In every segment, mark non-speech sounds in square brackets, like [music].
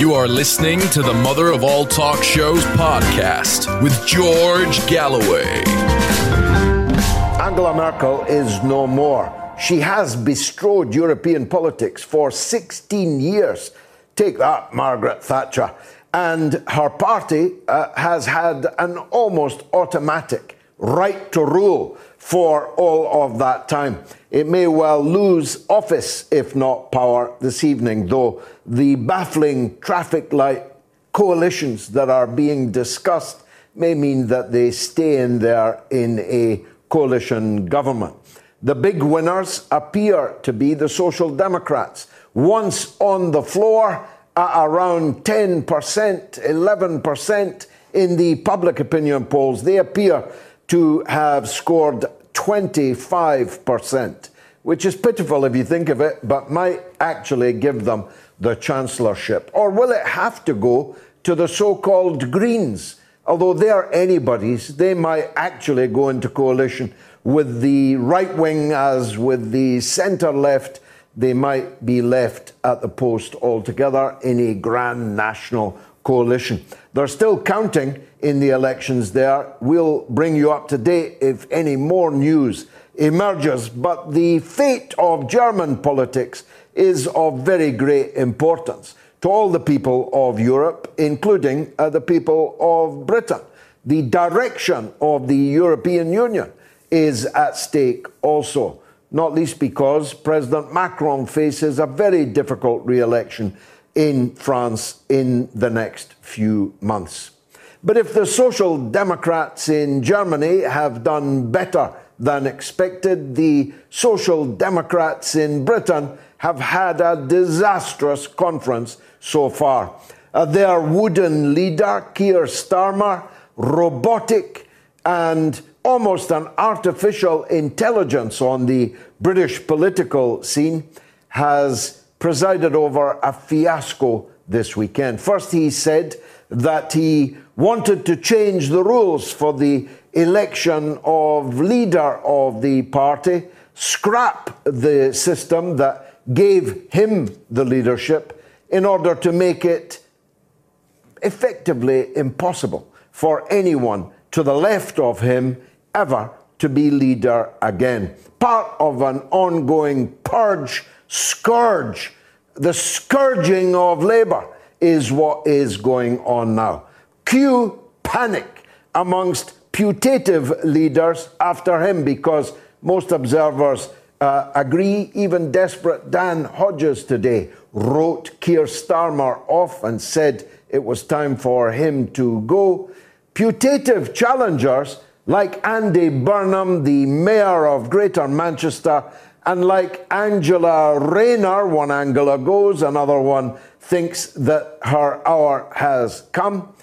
You are listening to the Mother of All Talk Shows podcast with George Galloway. Angela Merkel is no more. She has bestrode European politics for 16 years. Take that, Margaret Thatcher. And her party uh, has had an almost automatic right to rule for all of that time. It may well lose office, if not power, this evening, though the baffling traffic light coalitions that are being discussed may mean that they stay in there in a coalition government. The big winners appear to be the Social Democrats. Once on the floor at around 10%, 11% in the public opinion polls, they appear to have scored 25%, which is pitiful if you think of it, but might actually give them the chancellorship. Or will it have to go to the so called Greens? Although they are anybody's, they might actually go into coalition with the right wing as with the centre left. They might be left at the post altogether in a grand national coalition. They're still counting in the elections there. We'll bring you up to date if any more news emerges. But the fate of German politics is of very great importance to all the people of Europe, including uh, the people of Britain. The direction of the European Union is at stake also, not least because President Macron faces a very difficult re election in France in the next few months. But if the Social Democrats in Germany have done better than expected, the Social Democrats in Britain have had a disastrous conference so far. Uh, their wooden leader, Keir Starmer, robotic and almost an artificial intelligence on the British political scene, has presided over a fiasco this weekend. First, he said that he wanted to change the rules for the election of leader of the party, scrap the system that gave him the leadership in order to make it effectively impossible for anyone to the left of him ever to be leader again. Part of an ongoing purge, scourge, the scourging of Labour is what is going on now. Cue panic amongst putative leaders after him because most observers uh, agree. Even desperate Dan Hodges today wrote Keir Starmer off and said it was time for him to go. Putative challengers like Andy Burnham, the mayor of Greater Manchester, and like Angela Rayner, one Angela goes, another one thinks that her hour has come.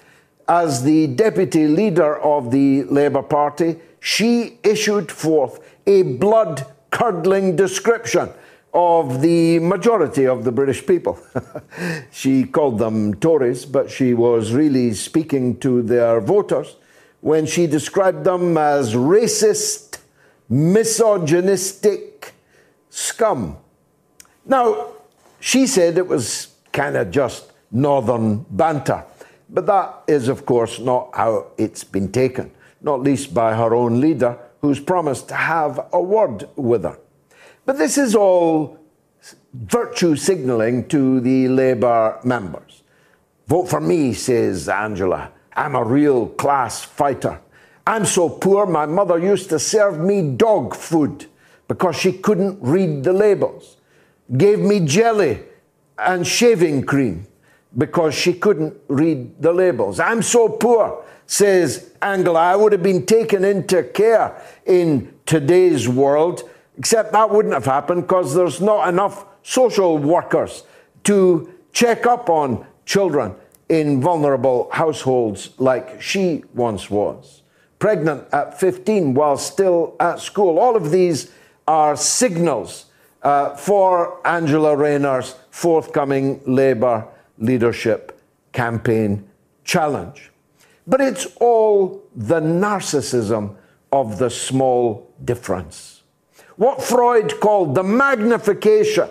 As the deputy leader of the Labour Party, she issued forth a blood curdling description of the majority of the British people. [laughs] she called them Tories, but she was really speaking to their voters when she described them as racist, misogynistic scum. Now, she said it was kind of just northern banter, but that is, of course, not how it's been taken, not least by her own leader, who's promised to have a word with her. But this is all virtue signalling to the Labour members. Vote for me, says Angela. I'm a real class fighter. I'm so poor, my mother used to serve me dog food because she couldn't read the labels. Gave me jelly and shaving cream because she couldn't read the labels. I'm so poor, says Angela, I would have been taken into care in today's world, except that wouldn't have happened because there's not enough social workers to check up on children in vulnerable households like she once was. Pregnant at 15 while still at school. All of these are signals uh, for Angela Rayner's forthcoming Labour leadership campaign challenge. But it's all the narcissism of the small difference. What Freud called the magnification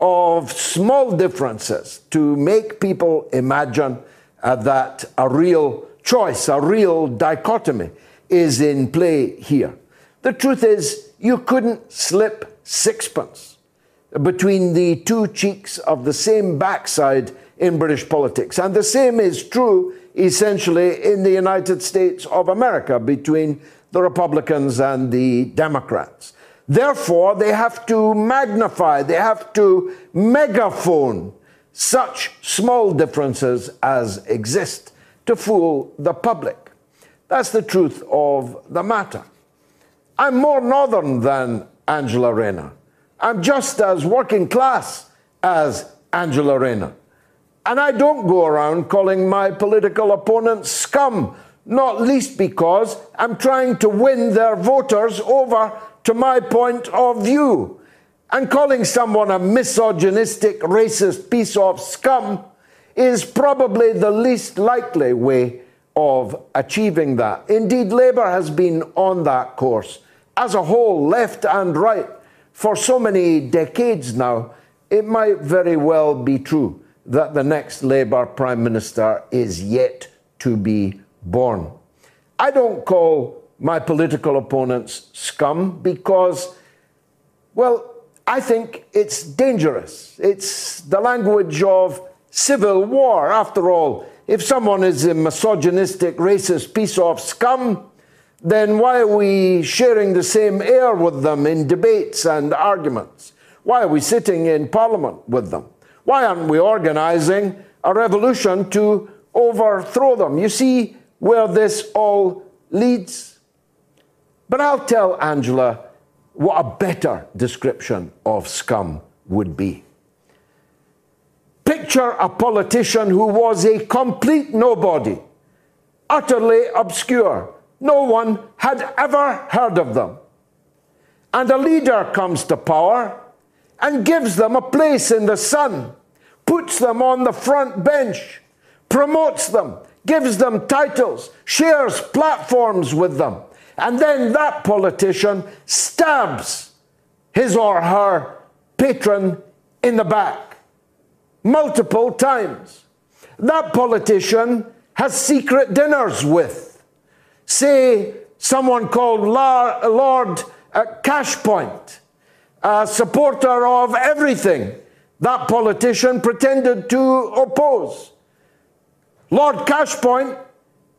of small differences to make people imagine uh, that a real choice, a real dichotomy is in play here. The truth is, you couldn't slip sixpence between the two cheeks of the same backside in British politics. And the same is true essentially in the United States of America between the Republicans and the Democrats. Therefore, they have to magnify, they have to megaphone such small differences as exist to fool the public. That's the truth of the matter. I'm more northern than Angela Rayner. I'm just as working class as Angela Rayner. And I don't go around calling my political opponents scum, not least because I'm trying to win their voters over to my point of view. And calling someone a misogynistic, racist piece of scum is probably the least likely way of achieving that. Indeed, Labour has been on that course as a whole, left and right, for so many decades now. It might very well be true that the next Labour Prime Minister is yet to be born. I don't call my political opponents scum because, well, I think it's dangerous. It's the language of civil war. After all, if someone is a misogynistic, racist piece of scum, then why are we sharing the same air with them in debates and arguments? Why are we sitting in Parliament with them? Why aren't we organizing a revolution to overthrow them? You see where this all leads? But I'll tell Angela what a better description of scum would be. Picture a politician who was a complete nobody, utterly obscure. No one had ever heard of them. And a leader comes to power and gives them a place in the sun, puts them on the front bench, promotes them, gives them titles, shares platforms with them. And then that politician stabs his or her patron in the back multiple times. That politician has secret dinners with, say, someone called Lord uh, Cashpoint a supporter of everything that politician pretended to oppose. Lord Cashpoint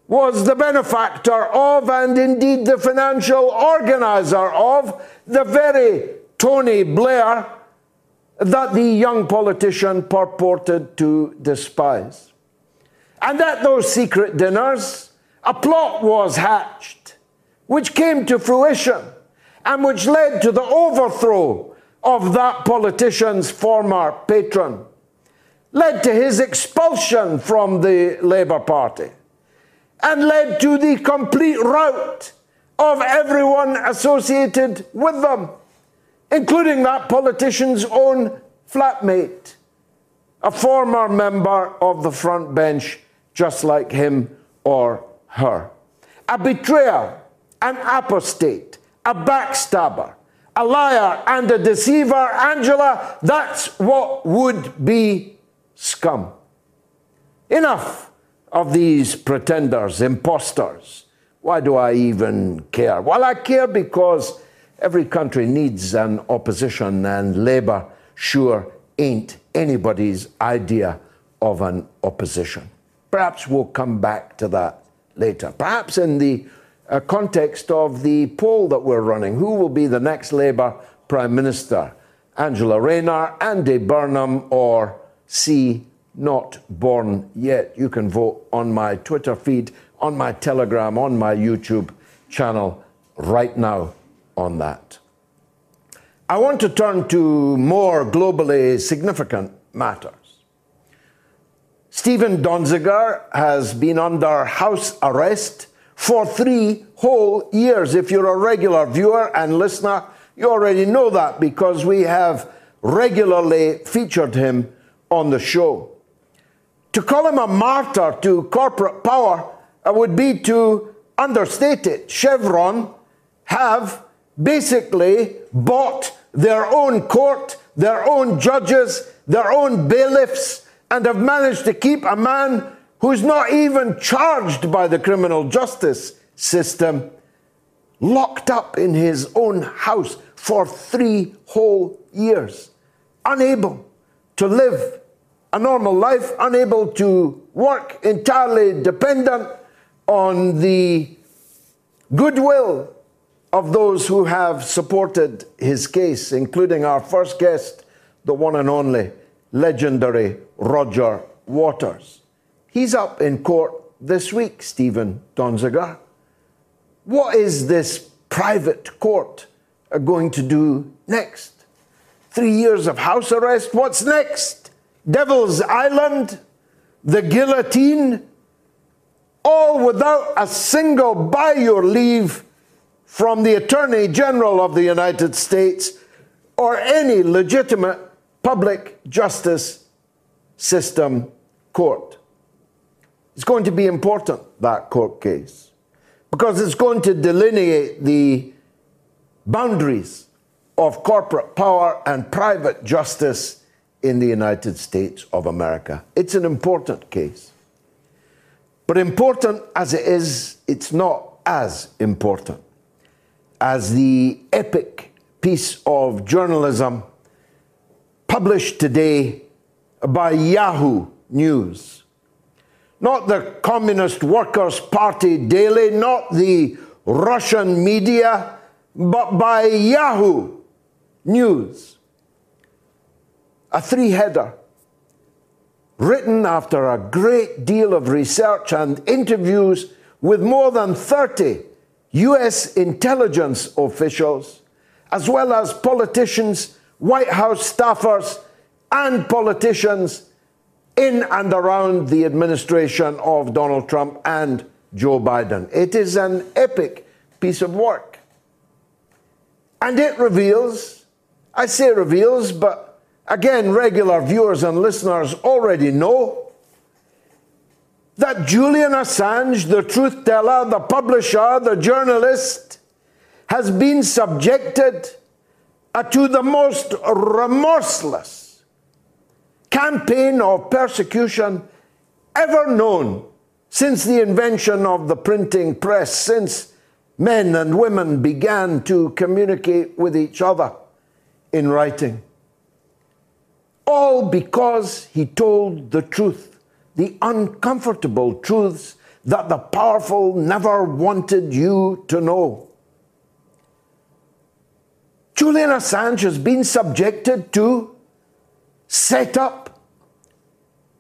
was the benefactor of and indeed the financial organizer of the very Tony Blair that the young politician purported to despise. And at those secret dinners, a plot was hatched, which came to fruition and which led to the overthrow of that politician's former patron, led to his expulsion from the Labour Party, and led to the complete rout of everyone associated with them, including that politician's own flatmate, a former member of the front bench, just like him or her. A betrayer, an apostate, a backstabber, a liar, and a deceiver, Angela, that's what would be scum. Enough of these pretenders, impostors. Why do I even care? Well, I care because every country needs an opposition, and Labour sure ain't anybody's idea of an opposition. Perhaps we'll come back to that later. Perhaps in the context of the poll that we're running. Who will be the next Labour Prime Minister? Angela Rayner, Andy Burnham, or C. Not born yet? You can vote on my Twitter feed, on my Telegram, on my YouTube channel right now on that. I want to turn to more globally significant matters. Stephen Donziger has been under house arrest for three whole years. If you're a regular viewer and listener, you already know that because we have regularly featured him on the show. To call him a martyr to corporate power uh, would be to understate it. Chevron have basically bought their own court, their own judges, their own bailiffs, and have managed to keep a man who's not even charged by the criminal justice system locked up in his own house for three whole years, unable to live a normal life, unable to work, entirely dependent on the goodwill of those who have supported his case, including our first guest, the one and only legendary Roger Waters. He's up in court this week, Stephen Donziger. What is this private court going to do next? Three years of house arrest, what's next? Devil's Island, the guillotine, all without a single by your leave from the Attorney General of the United States or any legitimate public justice system court. It's going to be important, that court case, because it's going to delineate the boundaries of corporate power and private justice in the United States of America. It's an important case. But important as it is, it's not as important as the epic piece of journalism published today by Yahoo News. Not the Communist Workers' Party Daily, not the Russian media, but by Yahoo News. A three header written after a great deal of research and interviews with more than 30 US intelligence officials, as well as politicians, White House staffers, and politicians in and around the administration of Donald Trump and Joe Biden. It is an epic piece of work. And it reveals, I say reveals, but again, regular viewers and listeners already know that Julian Assange, the truth teller, the publisher, the journalist, has been subjected to the most remorseless campaign of persecution ever known since the invention of the printing press, since men and women began to communicate with each other in writing. All because he told the truth the uncomfortable truths that the powerful never wanted you to know. Julian Assange has been subjected to set up,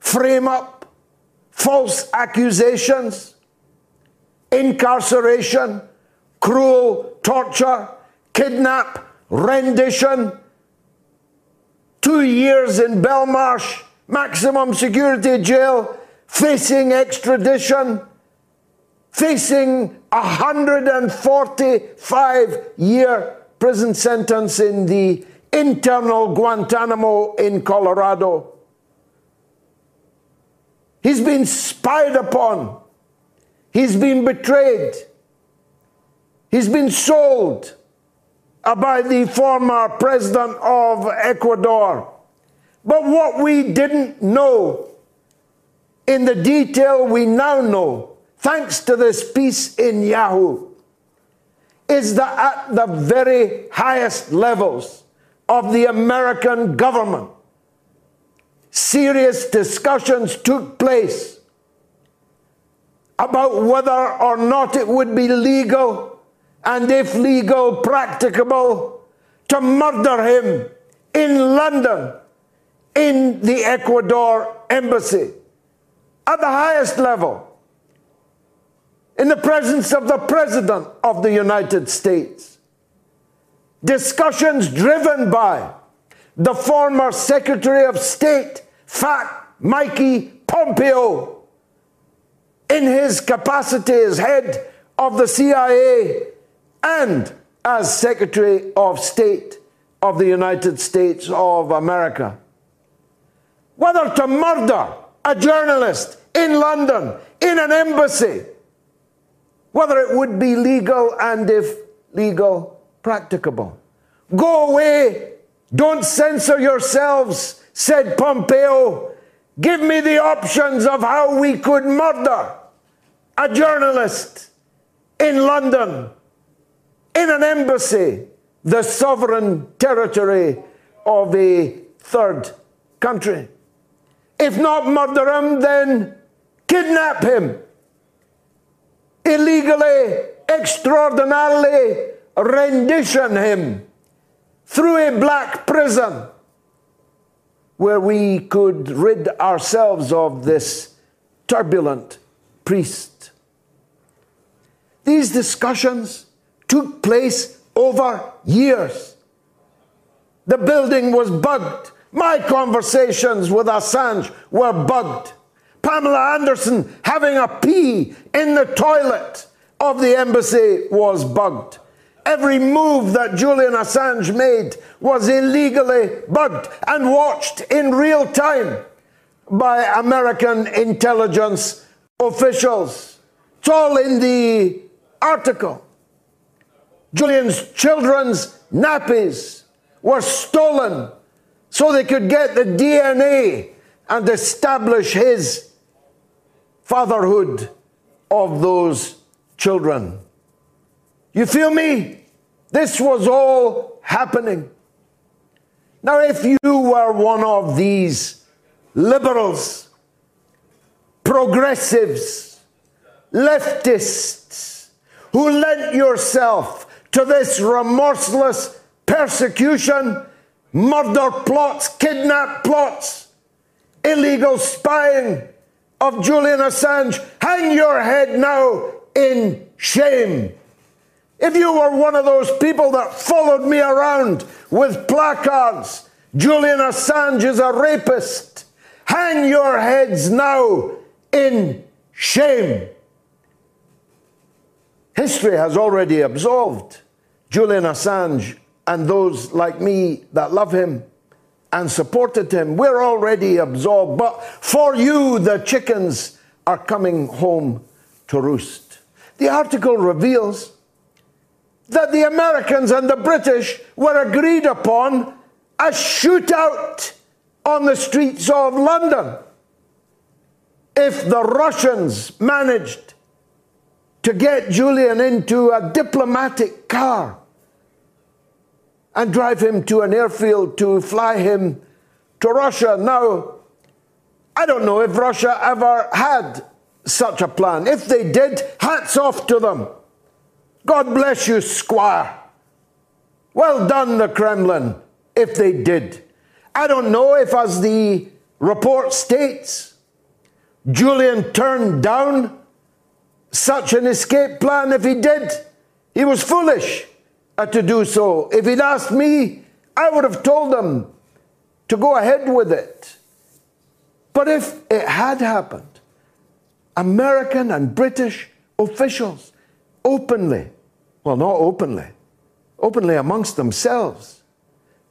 frame up, false accusations, incarceration, cruel torture, kidnap, rendition, two years in Belmarsh maximum security jail, facing extradition, facing a 145 year prison sentence in the internal Guantanamo in Colorado. He's been spied upon. He's been betrayed. He's been sold uh, by the former president of Ecuador. But what we didn't know in the detail we now know, thanks to this piece in Yahoo, is that at the very highest levels of the American government, serious discussions took place about whether or not it would be legal and, if legal, practicable to murder him in London in the Ecuador embassy at the highest level in the presence of the President of the United States. discussions driven by the former Secretary of State, Fat Mikey Pompeo, in his capacity as head of the CIA and as Secretary of State of the United States of America. Whether to murder a journalist in London, in an embassy, whether it would be legal and if legal, practicable. Go away, don't censor yourselves, said Pompeo. Give me the options of how we could murder a journalist in London, in an embassy, the sovereign territory of a third country. If not murder him, then kidnap him. Illegally, extraordinarily rendition him through a black prison where we could rid ourselves of this turbulent priest. These discussions took place over years. The building was bugged. My conversations with Assange were bugged. Pamela Anderson having a pee in the toilet of the embassy was bugged. Every move that Julian Assange made was illegally bugged and watched in real time by American intelligence officials. It's all in the article. Julian's children's nappies were stolen so they could get the DNA and establish his fatherhood of those children. You feel me? This was all happening. Now, if you were one of these liberals, progressives, leftists, who lent yourself to this remorseless persecution, murder plots, kidnap plots, illegal spying of Julian Assange, hang your head now in shame. If you were one of those people that followed me around with placards, Julian Assange is a rapist, hang your heads now in shame. History has already absolved Julian Assange and those like me that love him and supported him. We're already absolved, but for you, the chickens are coming home to roost. The article reveals that the Americans and the British were agreed upon a shootout on the streets of London. If the Russians managed to get Julian into a diplomatic car and drive him to an airfield to fly him to Russia. Now, I don't know if Russia ever had such a plan. If they did, hats off to them. God bless you, Squire. Well done, the Kremlin, if they did. I don't know if, as the report states, Julian turned down such an escape plan. If he did, he was foolish uh, to do so. If he'd asked me, I would have told him to go ahead with it. But if it had happened, American and British officials openly, well, not openly, openly amongst themselves,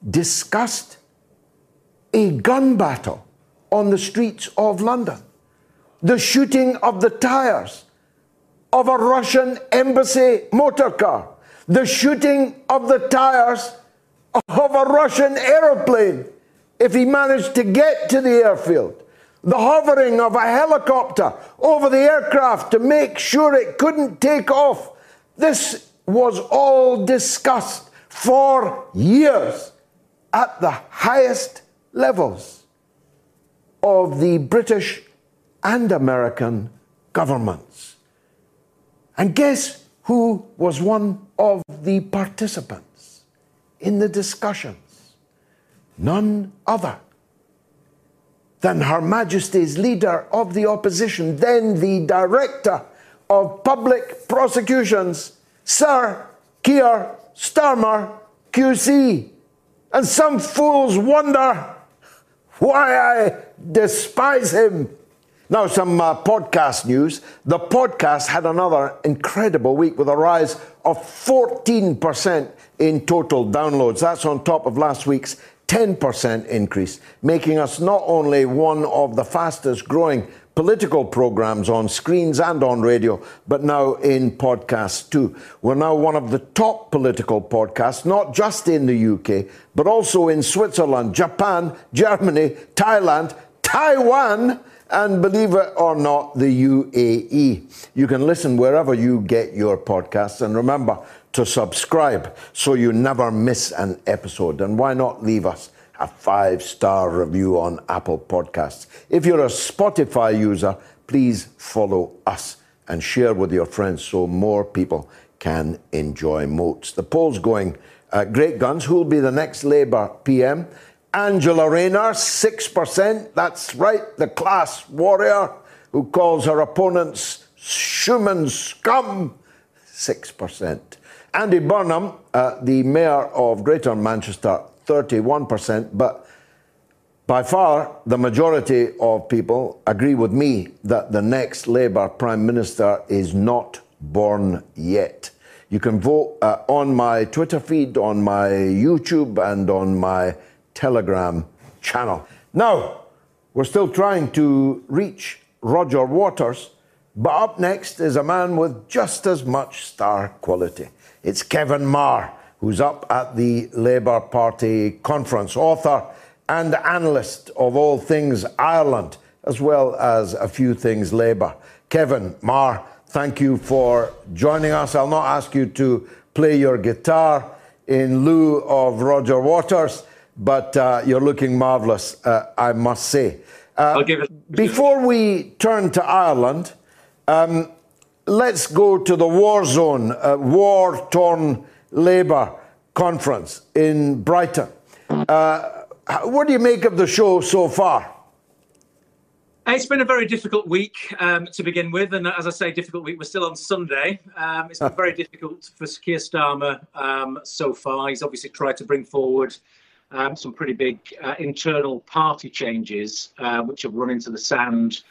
discussed a gun battle on the streets of London, the shooting of the tires of a Russian embassy motor car, the shooting of the tires of a Russian aeroplane if he managed to get to the airfield the hovering of a helicopter over the aircraft to make sure it couldn't take off. This was all discussed for years at the highest levels of the British and American governments. And guess who was one of the participants in the discussions? None other than Her Majesty's Leader of the Opposition, then the Director of Public Prosecutions, Sir Keir Starmer, QC. And some fools wonder why I despise him. Now, some uh, podcast news. The podcast had another incredible week with a rise of 14% in total downloads. That's on top of last week's 10% increase, making us not only one of the fastest growing political programs on screens and on radio, but now in podcasts too. We're now one of the top political podcasts, not just in the UK, but also in Switzerland, Japan, Germany, Thailand, Taiwan, and believe it or not, the UAE. You can listen wherever you get your podcasts. And remember to subscribe so you never miss an episode. And why not leave us a five star review on Apple Podcasts? If you're a Spotify user, please follow us and share with your friends so more people can enjoy Moats. The poll's going uh, great guns. Who'll be the next Labour PM? Angela Rayner, 6%. That's right, the class warrior who calls her opponents Schumann scum, 6%. Andy Burnham, uh, the Mayor of Greater Manchester, 31%. But by far, the majority of people agree with me that the next Labour Prime Minister is not born yet. You can vote uh, on my Twitter feed, on my YouTube, and on my Telegram channel. Now, we're still trying to reach Roger Waters, but up next is a man with just as much star quality. It's Kevin Meagher, who's up at the Labour Party conference, author and analyst of all things Ireland, as well as a few things Labour. Kevin Meagher, thank you for joining us. I'll not ask you to play your guitar in lieu of Roger Waters but uh, you're looking marvellous, uh, I must say. Uh, before we turn to Ireland, um, let's go to the war zone, uh, war torn Labour conference in Brighton. Uh, what do you make of the show so far? It's been a very difficult week um, to begin with, and as I say, difficult week. We're still on Sunday. Um, it's been [laughs] very difficult for Keir Starmer um, so far. He's obviously tried to bring forward um, some pretty big uh, internal party changes, uh, which have run into the sand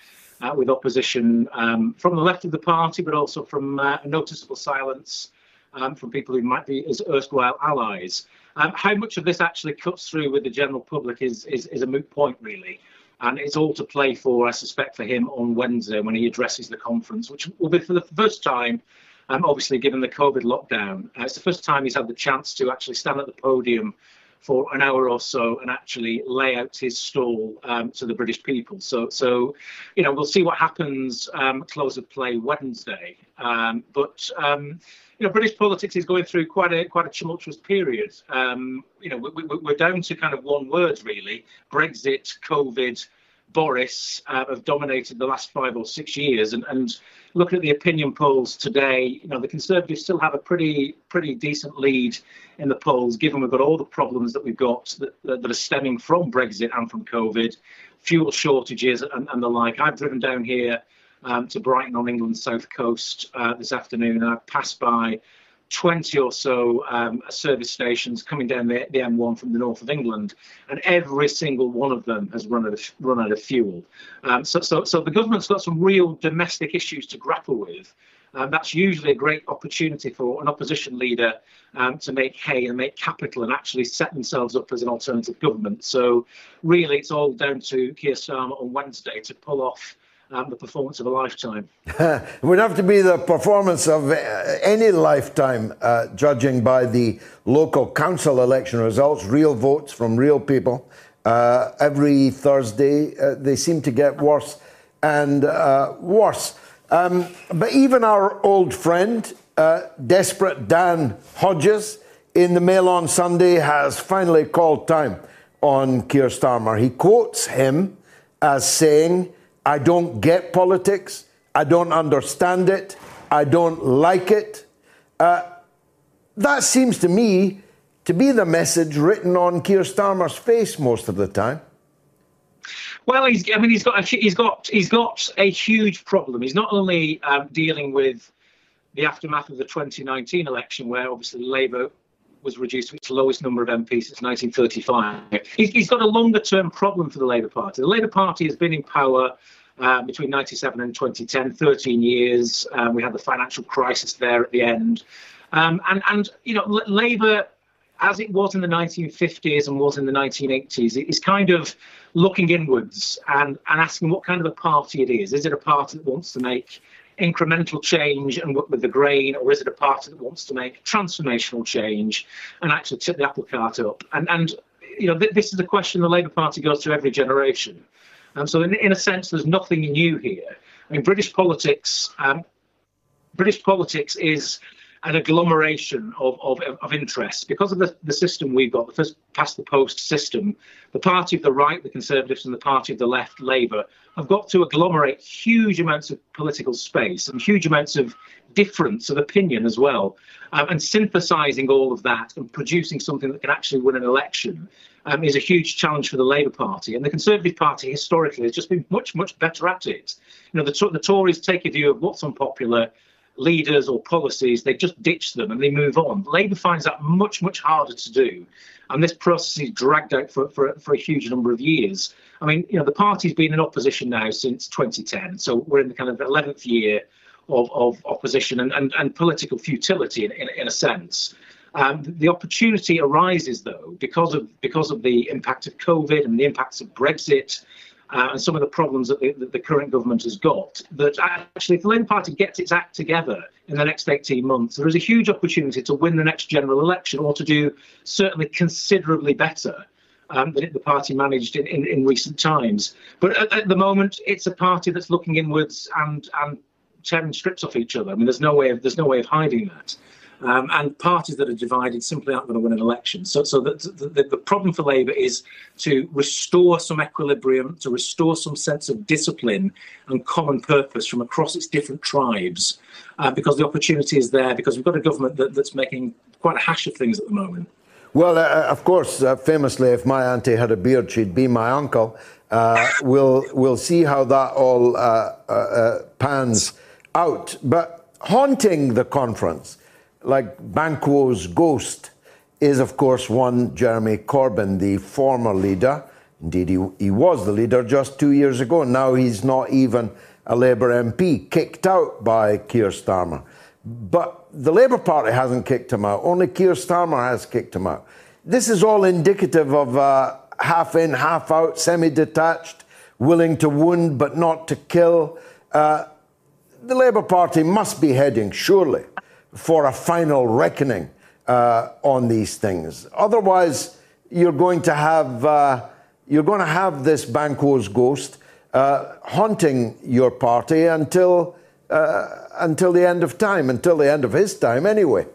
uh, with opposition um, from the left of the party, but also from uh, a noticeable silence um, from people who might be his erstwhile allies. Um, how much of this actually cuts through with the general public is, is, is a moot point, really. And it's all to play for, I suspect, for him on Wednesday when he addresses the conference, which will be for the first time um, obviously given the COVID lockdown. Uh, it's the first time he's had the chance to actually stand at the podium for an hour or so and actually lay out his stall um, to the British people. So, so you know, we'll see what happens um, close of play Wednesday. Um, but um, you know, British politics is going through quite a quite a tumultuous period. Um, you know, we, we're down to kind of one word really: Brexit, COVID. Boris uh, have dominated the last five or six years, and, and looking at the opinion polls today, you know the Conservatives still have a pretty pretty decent lead in the polls, given we've got all the problems that we've got that, that, that are stemming from Brexit and from COVID, fuel shortages and, and the like. I've driven down here um, to Brighton on England's south coast uh, this afternoon, and I've passed by 20 or so um, service stations coming down the, the, M1 from the north of England, and every single one of them has run out of, run out of fuel. Um, so, so, so the government's got some real domestic issues to grapple with. Um, that's usually a great opportunity for an opposition leader um, to make hay and make capital and actually set themselves up as an alternative government. So, really, it's all down to Keir Starmer on Wednesday to pull off um, the performance of a lifetime. [laughs] it would have to be the performance of uh, any lifetime, uh, judging by the local council election results, real votes from real people. Uh, every Thursday, uh, they seem to get worse and uh, worse. Um, but even our old friend, uh, desperate Dan Hodges, in the Mail on Sunday, has finally called time on Keir Starmer. He quotes him as saying, I don't get politics. I don't understand it. I don't like it. Uh, that seems to me to be the message written on Keir Starmer's face most of the time. Well, he's, I mean, he's got a, he's got he's got a huge problem. He's not only um, dealing with the aftermath of the 2019 election, where obviously Labour was reduced to its lowest number of MPs since 1935. He's, got a longer term problem for the Labour Party. The Labour Party has been in power uh, between 97 and 2010, 13 years. Um, we had the financial crisis there at the end. Um, and, and, you know, L- Labour, as it was in the 1950s and was in the 1980s, is kind of looking inwards and, and asking what kind of a party it is. Is it a party that wants to make incremental change and work with the grain, or is it a party that wants to make transformational change and actually tip the apple cart up? And, and you know, th- this is a question the Labour Party goes through every generation. And so, in, in a sense, there's nothing new here. I mean, British politics, um, British politics is an agglomeration of, of, of interests. Because of the, the system we've got, the first past the post system, the party of the right, the Conservatives, and the party of the left, Labour, have got to agglomerate huge amounts of political space and huge amounts of difference of opinion as well. Um, and synthesizing all of that and producing something that can actually win an election um, is a huge challenge for the Labour Party. And the Conservative Party historically has just been much, much better at it. You know, the, the Tories take a view of what's unpopular, leaders or policies, they just ditch them and they move on. Labour finds that much, much harder to do. And this process is dragged out for, for, for a huge number of years. I mean, you know, the party's been in opposition now since 2010. So we're in the kind of 11th year of, of opposition and, and, and political futility in, in, in a sense. Um, the opportunity arises, though, because of because of the impact of COVID and the impacts of Brexit uh, and some of the problems that the, that the, current government has got, that actually, if the Labour Party gets its act together in the next 18 months, there is a huge opportunity to win the next general election or to do certainly considerably better. Um, than the party managed in, in, in recent times. But at, at, the moment, it's a party that's looking inwards and and tearing strips off each other. I mean, there's no way of there's no way of hiding that. Um, and parties that are divided simply aren't going to win an election. So, so the, the, the problem for Labour is to restore some equilibrium, to restore some sense of discipline and common purpose from across its different tribes, uh, because the opportunity is there. Because we've got a government that, that's making quite a hash of things at the moment. Well, uh, uh of course, uh, famously, if my auntie had a beard, she'd be my uncle. Uh, we'll we'll see how that all uh, pans out. But haunting the conference like Banquo's ghost is, of course, one Jeremy Corbyn, the former leader. Indeed, he, he was the leader just two years ago. Now he's not even a Labour MP, kicked out by Keir Starmer. But the Labour Party hasn't kicked him out, only Keir Starmer has kicked him out. This is all indicative of uh, half in, half out, semi detached, willing to wound but not to kill. Uh, the Labour Party must be heading, surely, for a final reckoning uh, on these things. Otherwise, you're going to have uh, you're going to have this Banquo's ghost uh, haunting your party until uh, until the end of time, until the end of his time, anyway.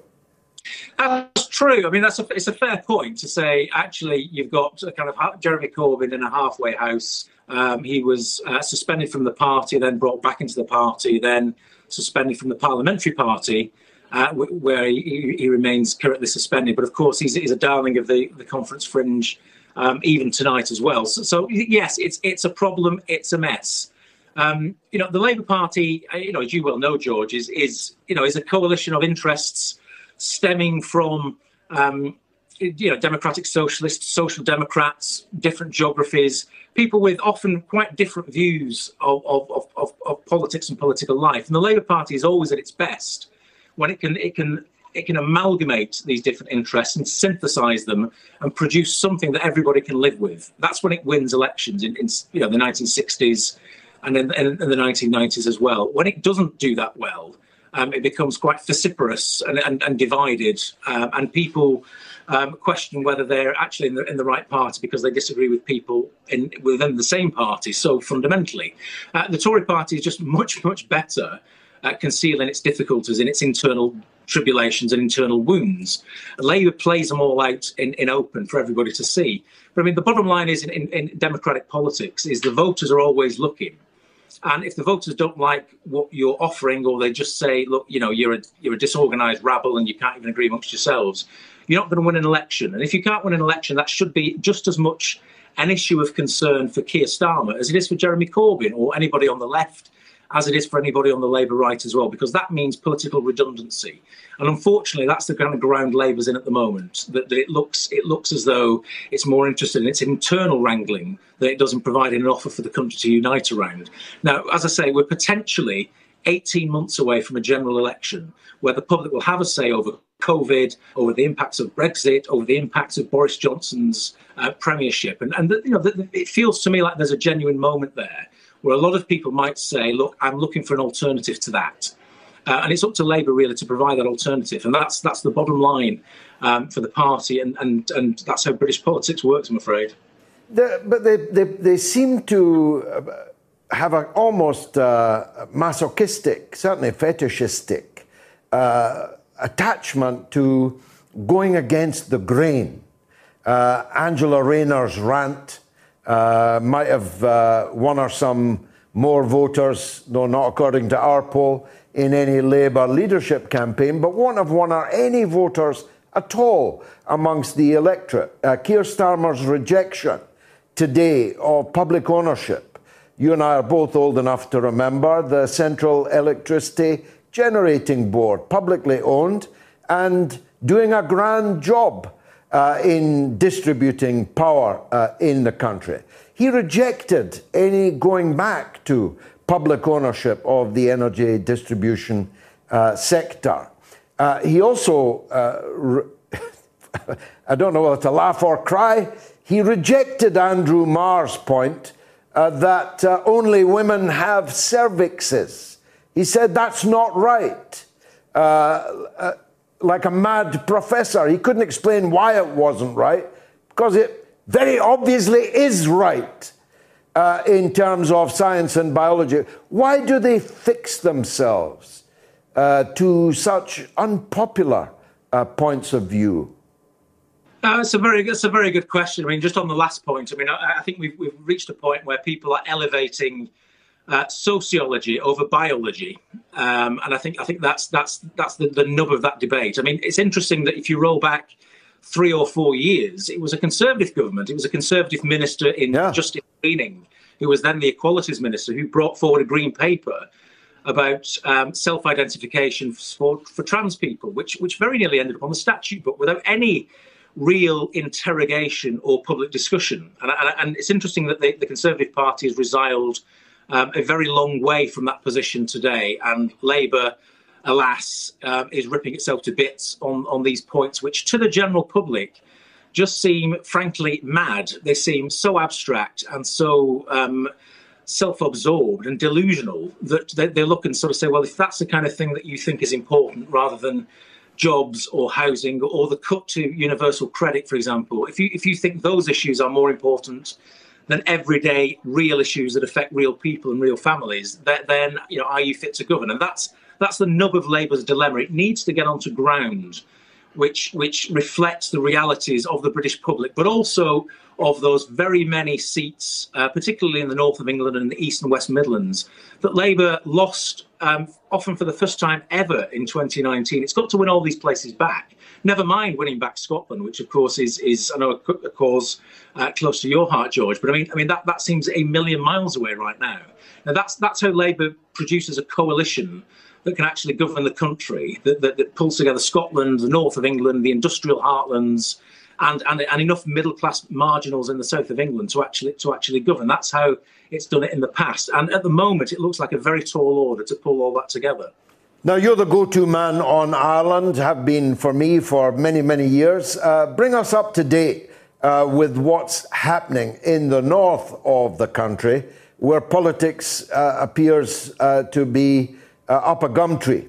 That's true. I mean, that's a, it's a fair point to say. Actually, you've got a kind of Jeremy Corbyn in a halfway house. Um, he was uh, suspended from the party, then brought back into the party, then suspended from the parliamentary party uh, where he, he, remains currently suspended. But of course, he's, he's a darling of the, the conference fringe, um, even tonight as well. So, so, yes, it's it's a problem. It's a mess. Um, you know, the Labour Party, uh, you know, as you well know, George, is is you know is a coalition of interests stemming from um, you know democratic socialists, social democrats, different geographies, people with often quite different views of, of, of, of politics and political life. And the Labour Party is always at its best when it can it can it can amalgamate these different interests and synthesize them and produce something that everybody can live with. That's when it wins elections in, in you know the 1960s and in, in, in, the 1990s as well. When it doesn't do that well, um, it becomes quite vociferous and, and, and divided, um, and people um, question whether they're actually in the, in the right party because they disagree with people in, within the same party so fundamentally. Uh, the Tory party is just much, much better at concealing its difficulties and its internal tribulations and internal wounds. Labour plays them all out in, in open for everybody to see. But I mean, the bottom line is in, in, in democratic politics is the voters are always looking. And if the voters don't like what you're offering, or they just say, "Look, you know, you're a you're a disorganised rabble, and you can't even agree amongst yourselves," you're not going to win an election. And if you can't win an election, that should be just as much an issue of concern for Keir Starmer as it is for Jeremy Corbyn or anybody on the left as it is for anybody on the Labour right as well, because that means political redundancy. And unfortunately, that's the kind of ground Labour's in at the moment. That, that, it looks it looks as though it's more interested in its internal wrangling than it doesn't provide an offer for the country to unite around. Now, as I say, we're potentially 18 months away from a general election where the public will have a say over COVID, over the impacts of Brexit, over the impacts of Boris Johnson's uh, premiership. And, and the, you know, the, it feels to me like there's a genuine moment there where a lot of people might say, look, I'm looking for an alternative to that. Uh, and it's up to Labour really to provide that alternative. And that's that's the bottom line um, for the party. And, and, and that's how British politics works, I'm afraid. The, but they, they, they seem to uh, have an almost uh, masochistic, certainly fetishistic uh, attachment to going against the grain. Uh, Angela Rayner's rant uh, might have uh, won her some more voters, though not according to our poll, in any Labour leadership campaign, but won't have won her any voters at all amongst the electorate. Uh, Keir Starmer's rejection today of public ownership. You and I are both old enough to remember the Central Electricity Generating Board, publicly owned, and doing a grand job uh, in distributing power uh, in the country. He rejected any going back to public ownership of the energy distribution uh, sector. Uh, he also, uh, [laughs] I don't know whether to laugh or cry, he rejected Andrew Marr's point uh, that only women have cervixes. He said that's not right like a mad professor. He couldn't explain why it wasn't right, because it very obviously is right uh, in terms of science and biology. Why do they fix themselves uh, to such unpopular uh, points of view? Uh, it's a very, it's a very good question. I mean, just on the last point, I mean, I, I think we've, we've reached a point where people are elevating uh, sociology over biology, um, and I think I think that's that's that's the, the nub of that debate. I mean, it's interesting that if you roll back three or four years, it was a conservative government. It was a conservative minister in yeah. Justine Greening, who was then the Equalities Minister, who brought forward a green paper about um, self-identification for, for trans people, which which very nearly ended up on the statute book without any real interrogation or public discussion. And, and, and it's interesting that the, the Conservative Party has resiled um, a very long way from that position today. And Labour, alas, uh, is ripping itself to bits on, on these points, which to the general public just seem frankly mad. They seem so abstract and so um, self absorbed and delusional that they, they look and sort of say, well, if that's the kind of thing that you think is important rather than jobs or housing or the cut to universal credit, for example, if you, if you think those issues are more important than everyday real issues that affect real people and real families, then you know, are you fit to govern? And that's that's the nub of Labour's dilemma. It needs to get onto ground which which reflects the realities of the British public, but also of those very many seats, uh, particularly in the north of England and the east and west Midlands, that Labour lost um, often for the first time ever in 2019. It's got to win all these places back. Never mind winning back Scotland, which of course is is I know a, cause uh, close to your heart, George. But I mean, I mean that that seems a million miles away right now. Now that's that's how Labour produces a coalition that can actually govern the country, that, that, that pulls together Scotland, the north of England, the industrial heartlands, and, and, and enough middle class marginals in the south of England to actually to actually govern. That's how it's done it in the past. And at the moment, it looks like a very tall order to pull all that together. Now, you're the go to man on Ireland, have been for me for many, many years. Uh, bring us up to date uh, with what's happening in the north of the country, where politics uh, appears uh, to be uh, up a gum tree?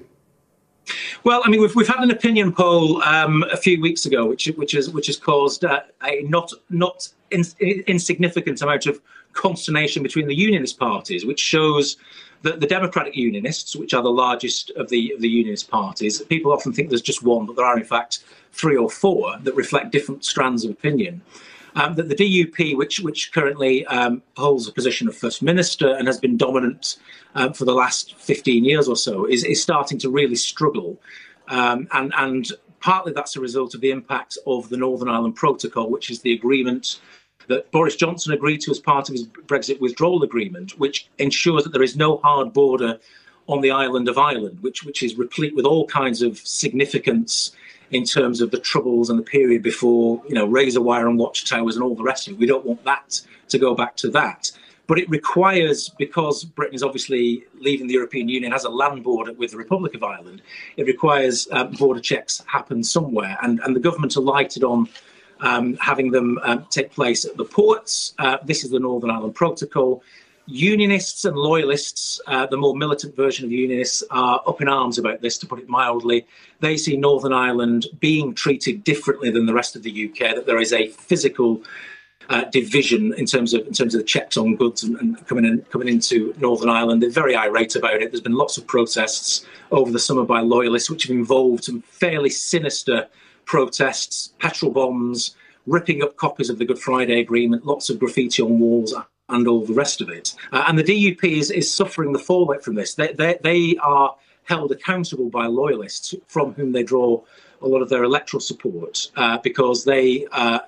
Well, I mean, we've, we've had an opinion poll um, a few weeks ago, which which has which has caused uh, a not not in, insignificant amount of consternation between the unionist parties, which shows that the Democratic Unionists, which are the largest of the of the unionist parties, people often think there's just one, but there are in fact three or four that reflect different strands of opinion. Um, that the DUP, which which currently um, holds a position of first minister and has been dominant um, for the last 15 years or so, is, is starting to really struggle, um, and and partly that's a result of the impact of the Northern Ireland Protocol, which is the agreement that Boris Johnson agreed to as part of his Brexit withdrawal agreement, which ensures that there is no hard border on the island of Ireland, which which is replete with all kinds of significance in terms of the troubles and the period before, you know, razor wire and watchtowers and all the rest of it. We don't want that to go back to that. But it requires, because Britain is obviously leaving the European Union, has a land border with the Republic of Ireland, it requires um, border checks happen somewhere. And, and the government alighted on um, having them um, take place at the ports. Uh, this is the Northern Ireland Protocol. Unionists and loyalists, uh, the more militant version of Unionists, are up in arms about this, to put it mildly. They see Northern Ireland being treated differently than the rest of the UK, that there is a physical uh, division in terms of in terms of the checks on goods and, and, coming in coming into Northern Ireland. They're very irate about it. There's been lots of protests over the summer by loyalists, which have involved some fairly sinister protests, petrol bombs, ripping up copies of the Good Friday Agreement, lots of graffiti on walls, and all the rest of it. Uh, and the DUP is, is suffering the fallout from this. They, they, they are held accountable by loyalists from whom they draw a lot of their electoral support uh, because they uh,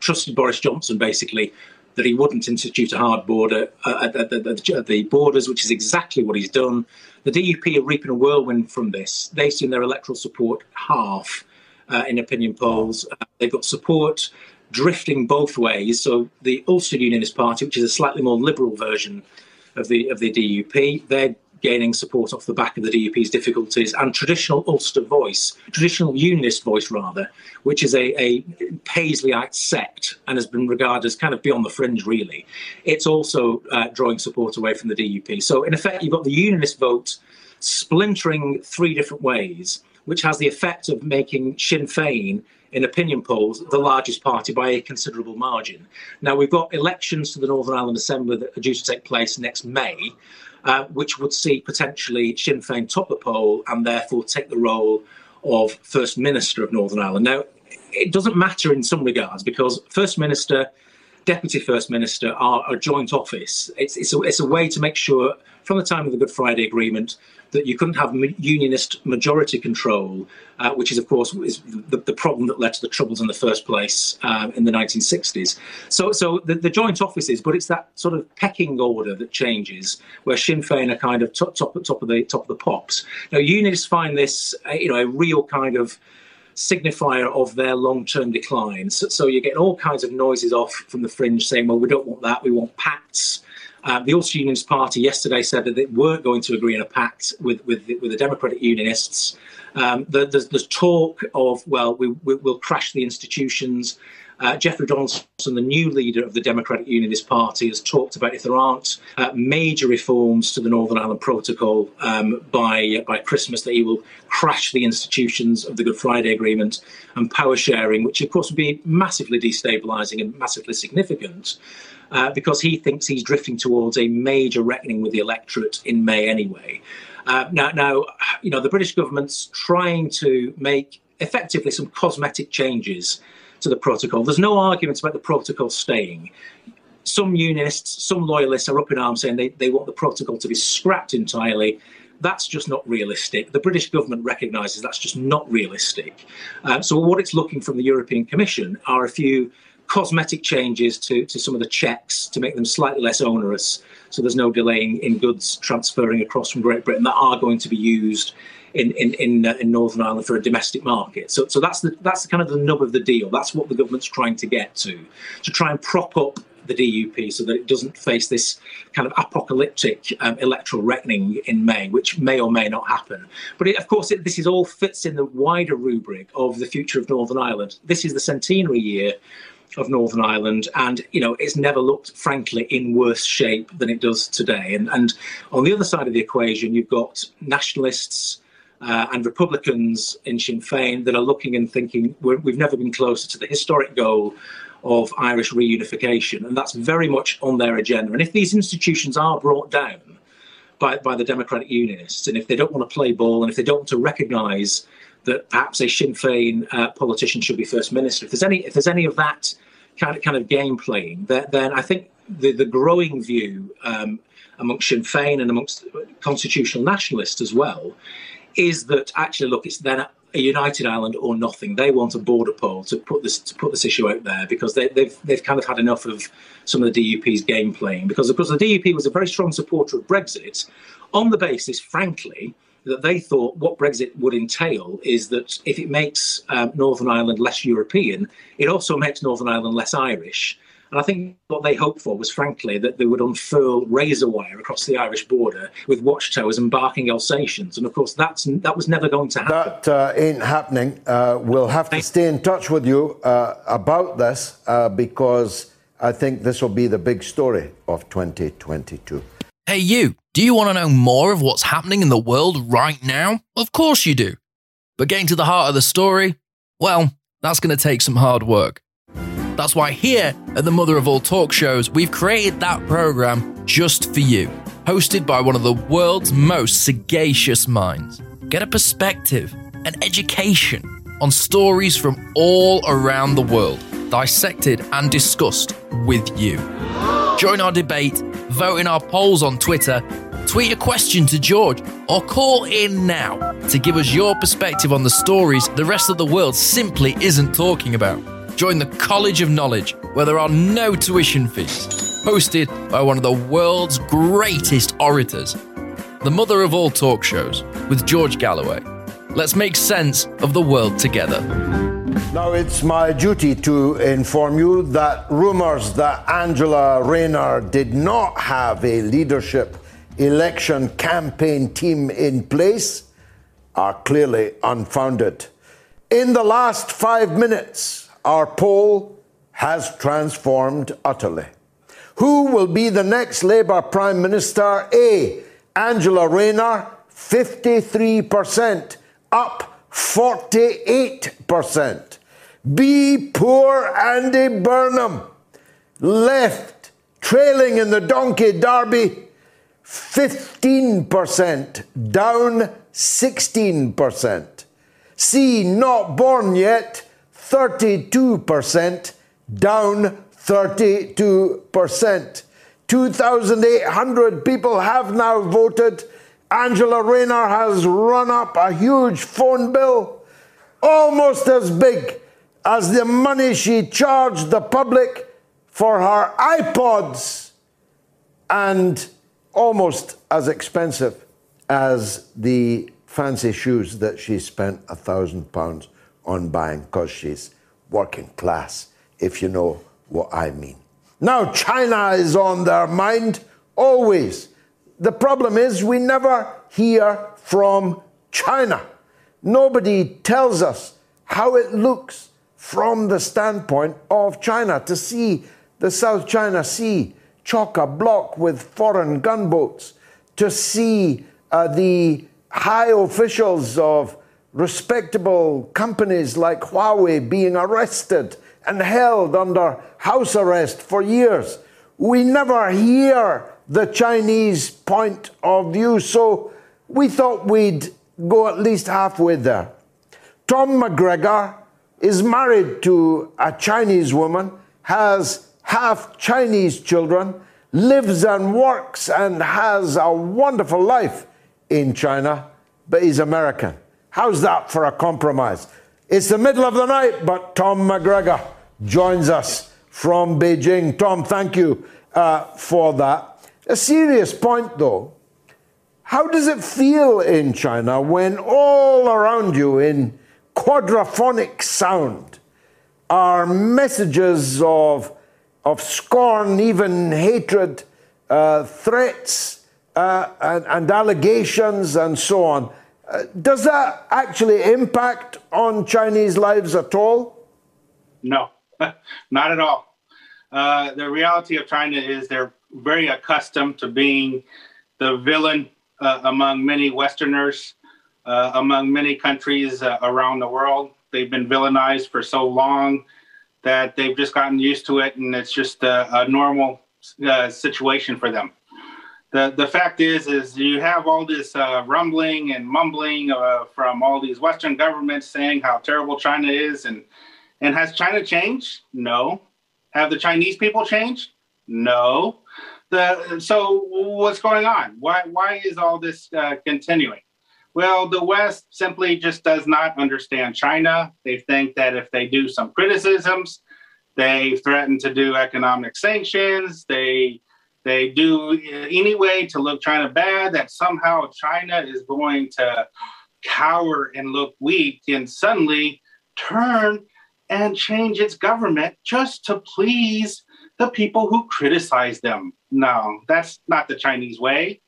trusted Boris Johnson basically that he wouldn't institute a hard border uh, at, at, the borders, which is exactly what he's done. The DUP are reaping a whirlwind from this. They've seen their electoral support half uh, in opinion polls. Uh, they've got support drifting both ways. So the Ulster Unionist Party, which is a slightly more liberal version of the of the DUP, they're gaining support off the back of the DUP's difficulties, and traditional Ulster voice, traditional Unionist voice rather, which is a, a Paisleyite sect and has been regarded as kind of beyond the fringe, really. It's also uh, drawing support away from the DUP. So in effect, you've got the Unionist vote splintering three different ways, which has the effect of making Sinn Féin in opinion polls, the largest party by a considerable margin. Now, we've got elections to the Northern Ireland Assembly that are due to take place next May, uh, which would see potentially Sinn Féin top the poll and therefore take the role of First Minister of Northern Ireland. Now, it doesn't matter in some regards because First Minister, Deputy First Minister are a joint office. It's, it's, a, it's a way to make sure from the time of the Good Friday Agreement that you couldn't have unionist majority control, uh, which is, of course, is the, the, problem that led to the troubles in the first place um, in the 1960s. So, so the, the, joint offices, but it's that sort of pecking order that changes, where Sinn Féin are kind of top, top, top of the top of the pops. Now, unionists find this, uh, you know, a real kind of signifier of their long-term decline. So, so, you get all kinds of noises off from the fringe saying, well, we don't want that, we want pacts. Uh, the Ulster Unionist Party yesterday said that they weren't going to agree on a pact with, with, with the Democratic Unionists. Um, the, there's, there's, talk of, well, we, we, will crash the institutions. Uh, Jeffrey Donaldson, the new leader of the Democratic Unionist Party, has talked about if there aren't uh, major reforms to the Northern Ireland Protocol um, by by Christmas, that he will crash the institutions of the Good Friday Agreement and power sharing, which of course would be massively destabilising and massively significant uh, because he thinks he's drifting towards a major reckoning with the electorate in May anyway. Uh, now, now, you know, the British government's trying to make effectively some cosmetic changes to the protocol. There's no arguments about the protocol staying. Some unionists, some loyalists are up in arms saying they, they want the protocol to be scrapped entirely. That's just not realistic. The British government recognises that's just not realistic. Um, so, what it's looking from the European Commission are a few cosmetic changes to, to some of the checks to make them slightly less onerous. So there's no delaying in, goods transferring across from Great Britain that are going to be used in in in, uh, in, Northern Ireland for a domestic market. So so that's the that's the kind of the nub of the deal. That's what the government's trying to get to, to try and prop up the DUP so that it doesn't face this kind of apocalyptic um, electoral reckoning in May, which may or may not happen. But it, of course, it, this is all fits in the wider rubric of the future of Northern Ireland. This is the centenary year of Northern Ireland, and you know it's never looked, frankly, in worse shape than it does today. And and on the other side of the equation, you've got nationalists. Uh, and Republicans in Sinn Féin that are looking and thinking we've never been closer to the historic goal of Irish reunification, and that's very much on their agenda. And if these institutions are brought down by, by the Democratic Unionists, and if they don't want to play ball, and if they don't want to recognise that perhaps a Sinn Féin uh, politician should be first minister, if there's any if there's any of that kind of kind of game playing, then, then I think the, the growing view um, amongst Sinn Féin and amongst constitutional nationalists as well is that actually, look, it's then a united Ireland or nothing. They want a border poll to put this to put this issue out there because they, they've they've kind of had enough of some of the DUP's game playing. Because of course the DUP was a very strong supporter of Brexit, on the basis, frankly, that they thought what Brexit would entail is that if it makes um, Northern Ireland less European, it also makes Northern Ireland less Irish. And I think what they hoped for was, frankly, that they would unfurl razor wire across the Irish border with watchtowers and barking Alsatians. And of course, that's that was never going to happen. That uh, ain't happening. Uh, we'll have to stay in touch with you uh, about this uh, because I think this will be the big story of 2022. Hey, you, do you want to know more of what's happening in the world right now? Of course you do. But getting to the heart of the story, well, that's going to take some hard work. That's why here at the Mother of All Talk Shows, we've created that program just for you, hosted by one of the world's most sagacious minds. Get a perspective, an education on stories from all around the world, dissected and discussed with you. Join our debate, vote in our polls on Twitter, tweet a question to George, or call in now to give us your perspective on the stories the rest of the world simply isn't talking about. Join the College of Knowledge, where there are no tuition fees. Hosted by one of the world's greatest orators, the mother of all talk shows, with George Galloway. Let's make sense of the world together. Now, it's my duty to inform you that rumours that Angela Rayner did not have a leadership election campaign team in place are clearly unfounded. In the last five minutes, our poll has transformed utterly. Who will be the next Labour Prime Minister? A. Angela Rayner, 53%, up 48%. B. Poor Andy Burnham, left, trailing in the Donkey Derby, 15%, down 16%. C. Not born yet, 32%, down 32%. 2,800 people have now voted. Angela Rayner has run up a huge phone bill, almost as big as the money she charged the public for her iPods, and almost as expensive as the fancy shoes that she spent a thousand pounds on buying because she's working class, if you know what I mean. Now, China is on their mind always. The problem is we never hear from China. Nobody tells us how it looks from the standpoint of China to see the South China Sea chock a block with foreign gunboats, to see uh, the high officials of respectable companies like Huawei being arrested and held under house arrest for years. We never hear the Chinese point of view, so we thought we'd go at least halfway there. Tom McGregor is married to a Chinese woman, has half Chinese children, lives and works and has a wonderful life in China, but he's American. How's that for a compromise? It's the middle of the night, but Tom McGregor joins us from Beijing. Tom, thank you uh, for that. A serious point, though. How does it feel in China when all around you, in quadraphonic sound, are messages of, of scorn, even hatred, uh, threats, uh, and, and allegations, and so on? Uh, does that actually impact on Chinese lives at all? No, [laughs] not at all. Uh, the reality of China is they're very accustomed to being the villain uh, among many Westerners, uh, among many countries uh, around the world. They've been villainized for so long that they've just gotten used to it, and it's just a, a normal situation for them the the fact is is you have all this uh, rumbling and mumbling uh, from all these Western governments saying how terrible China is, and and has China changed? No. Have the Chinese people changed? No. The so what's going on? Why why is all this uh, continuing? Well, the West simply just does not understand China. They think that if they do some criticisms, they threaten to do economic sanctions. They they do any way to look China bad. That somehow China is going to cower and look weak, and suddenly turn and change its government just to please the people who criticize them. No, that's not the Chinese way.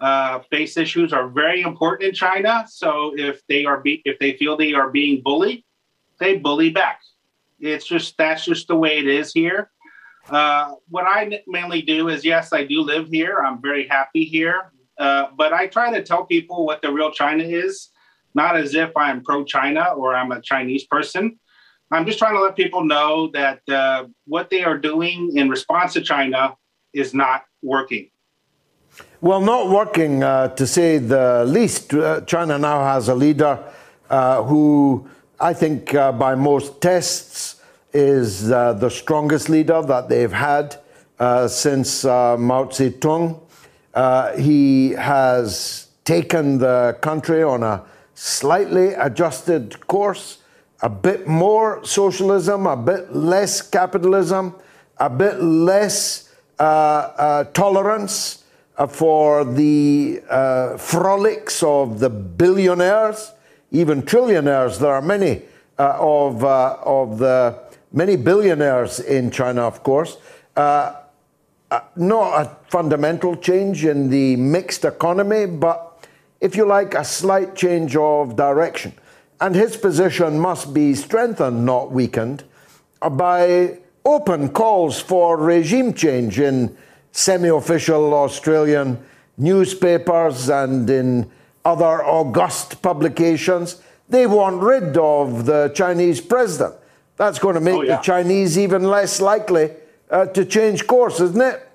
Uh, face issues are very important in China. So if they are be- if they feel they are being bullied, they bully back. It's just that's just the way it is here. Uh, what I mainly do is yes, I do live here. I'm very happy here, uh, but I try to tell people what the real China is, not as if I'm pro-China or I'm a Chinese person. I'm just trying to let people know that uh, what they are doing in response to China is not working. Well, not working, uh, to say the least. Uh, China now has a leader who I think, by most tests, is uh, the strongest leader that they've had since Mao Zedong. he has taken the country on a slightly adjusted course a bit more socialism, a bit less capitalism, a bit less uh, uh, tolerance uh, for the uh, frolics of the billionaires, even trillionaires. There are many uh, of, uh, of the many billionaires in China, of course. Uh, uh, not a fundamental change in the mixed economy, but if you like, a slight change of direction. And his position must be strengthened, not weakened, uh, by open calls for regime change in semi official Australian newspapers and in other august publications. They want rid of the Chinese president. That's going to make oh, yeah. the Chinese even less likely uh, to change course, isn't it?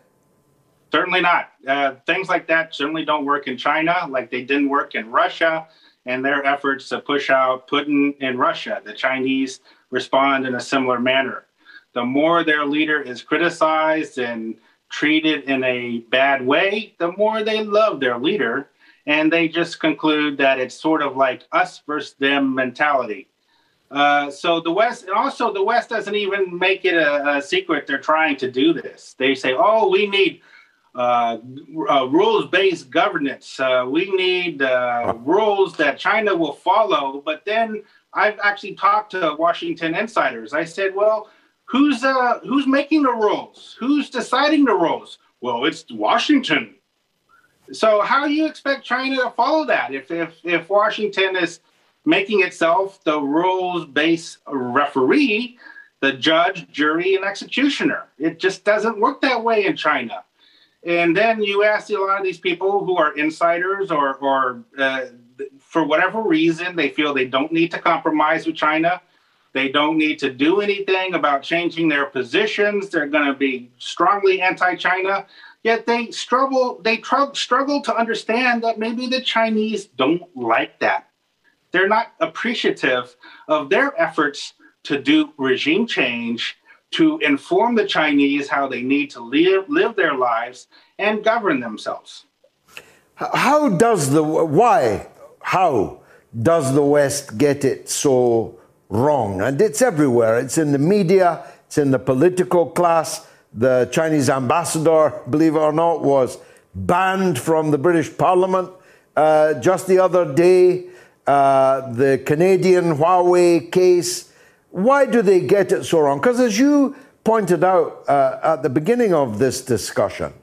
Certainly not. Uh, things like that certainly don't work in China, like they didn't work in Russia and their efforts to push out Putin in Russia. The Chinese respond in a similar manner. The more their leader is criticized and treated in a bad way, the more they love their leader. And they just conclude that it's sort of like us versus them mentality. Uh, so the West, and also the West doesn't even make it a, a secret they're trying to do this. They say, oh, we need uh, uh, rules based governance. Uh, we need uh, rules that China will follow. But then I've actually talked to Washington insiders. I said, well, who's who's making the rules? Who's deciding the rules? Well, it's Washington. So how do you expect China to follow that if if if Washington is making itself the rules based referee, the judge, jury, and executioner? It just doesn't work that way in China. And then you ask a lot of these people who are insiders or, or uh, for whatever reason, they feel they don't need to compromise with China. They don't need to do anything about changing their positions. They're going to be strongly anti-China. Yet they struggle. They tr- struggle to understand that maybe the Chinese don't like that. They're not appreciative of their efforts to do regime change to inform the Chinese how they need to live, live their lives and govern themselves. How does the, why, how does the West get it so wrong? And it's everywhere. It's in the media, it's in the political class. The Chinese ambassador, believe it or not, was banned from the British Parliament uh, just the other day. Uh, the Canadian Huawei case why do they get it so wrong? Because as you pointed out uh, at the beginning of this discussion,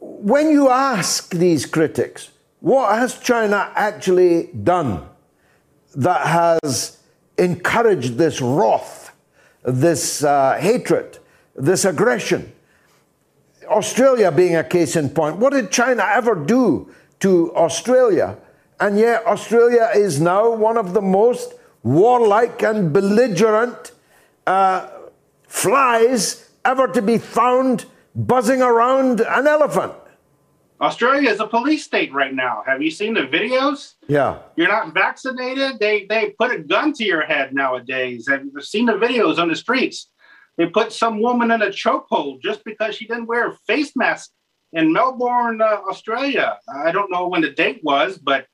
when you ask these critics, what has China actually done that has encouraged this wrath, this uh, hatred, this aggression? Australia being a case in point, what did China ever do to Australia? And yet, Australia is now one of the most warlike and belligerent uh, flies ever to be found buzzing around an elephant. Australia is a police state right now. Have you seen the videos? Yeah. You're not vaccinated. They they put a gun to your head nowadays. Have you seen the videos on the streets? They put some woman in a chokehold just because she didn't wear a face mask in Melbourne, uh, Australia. I don't know when the date was, but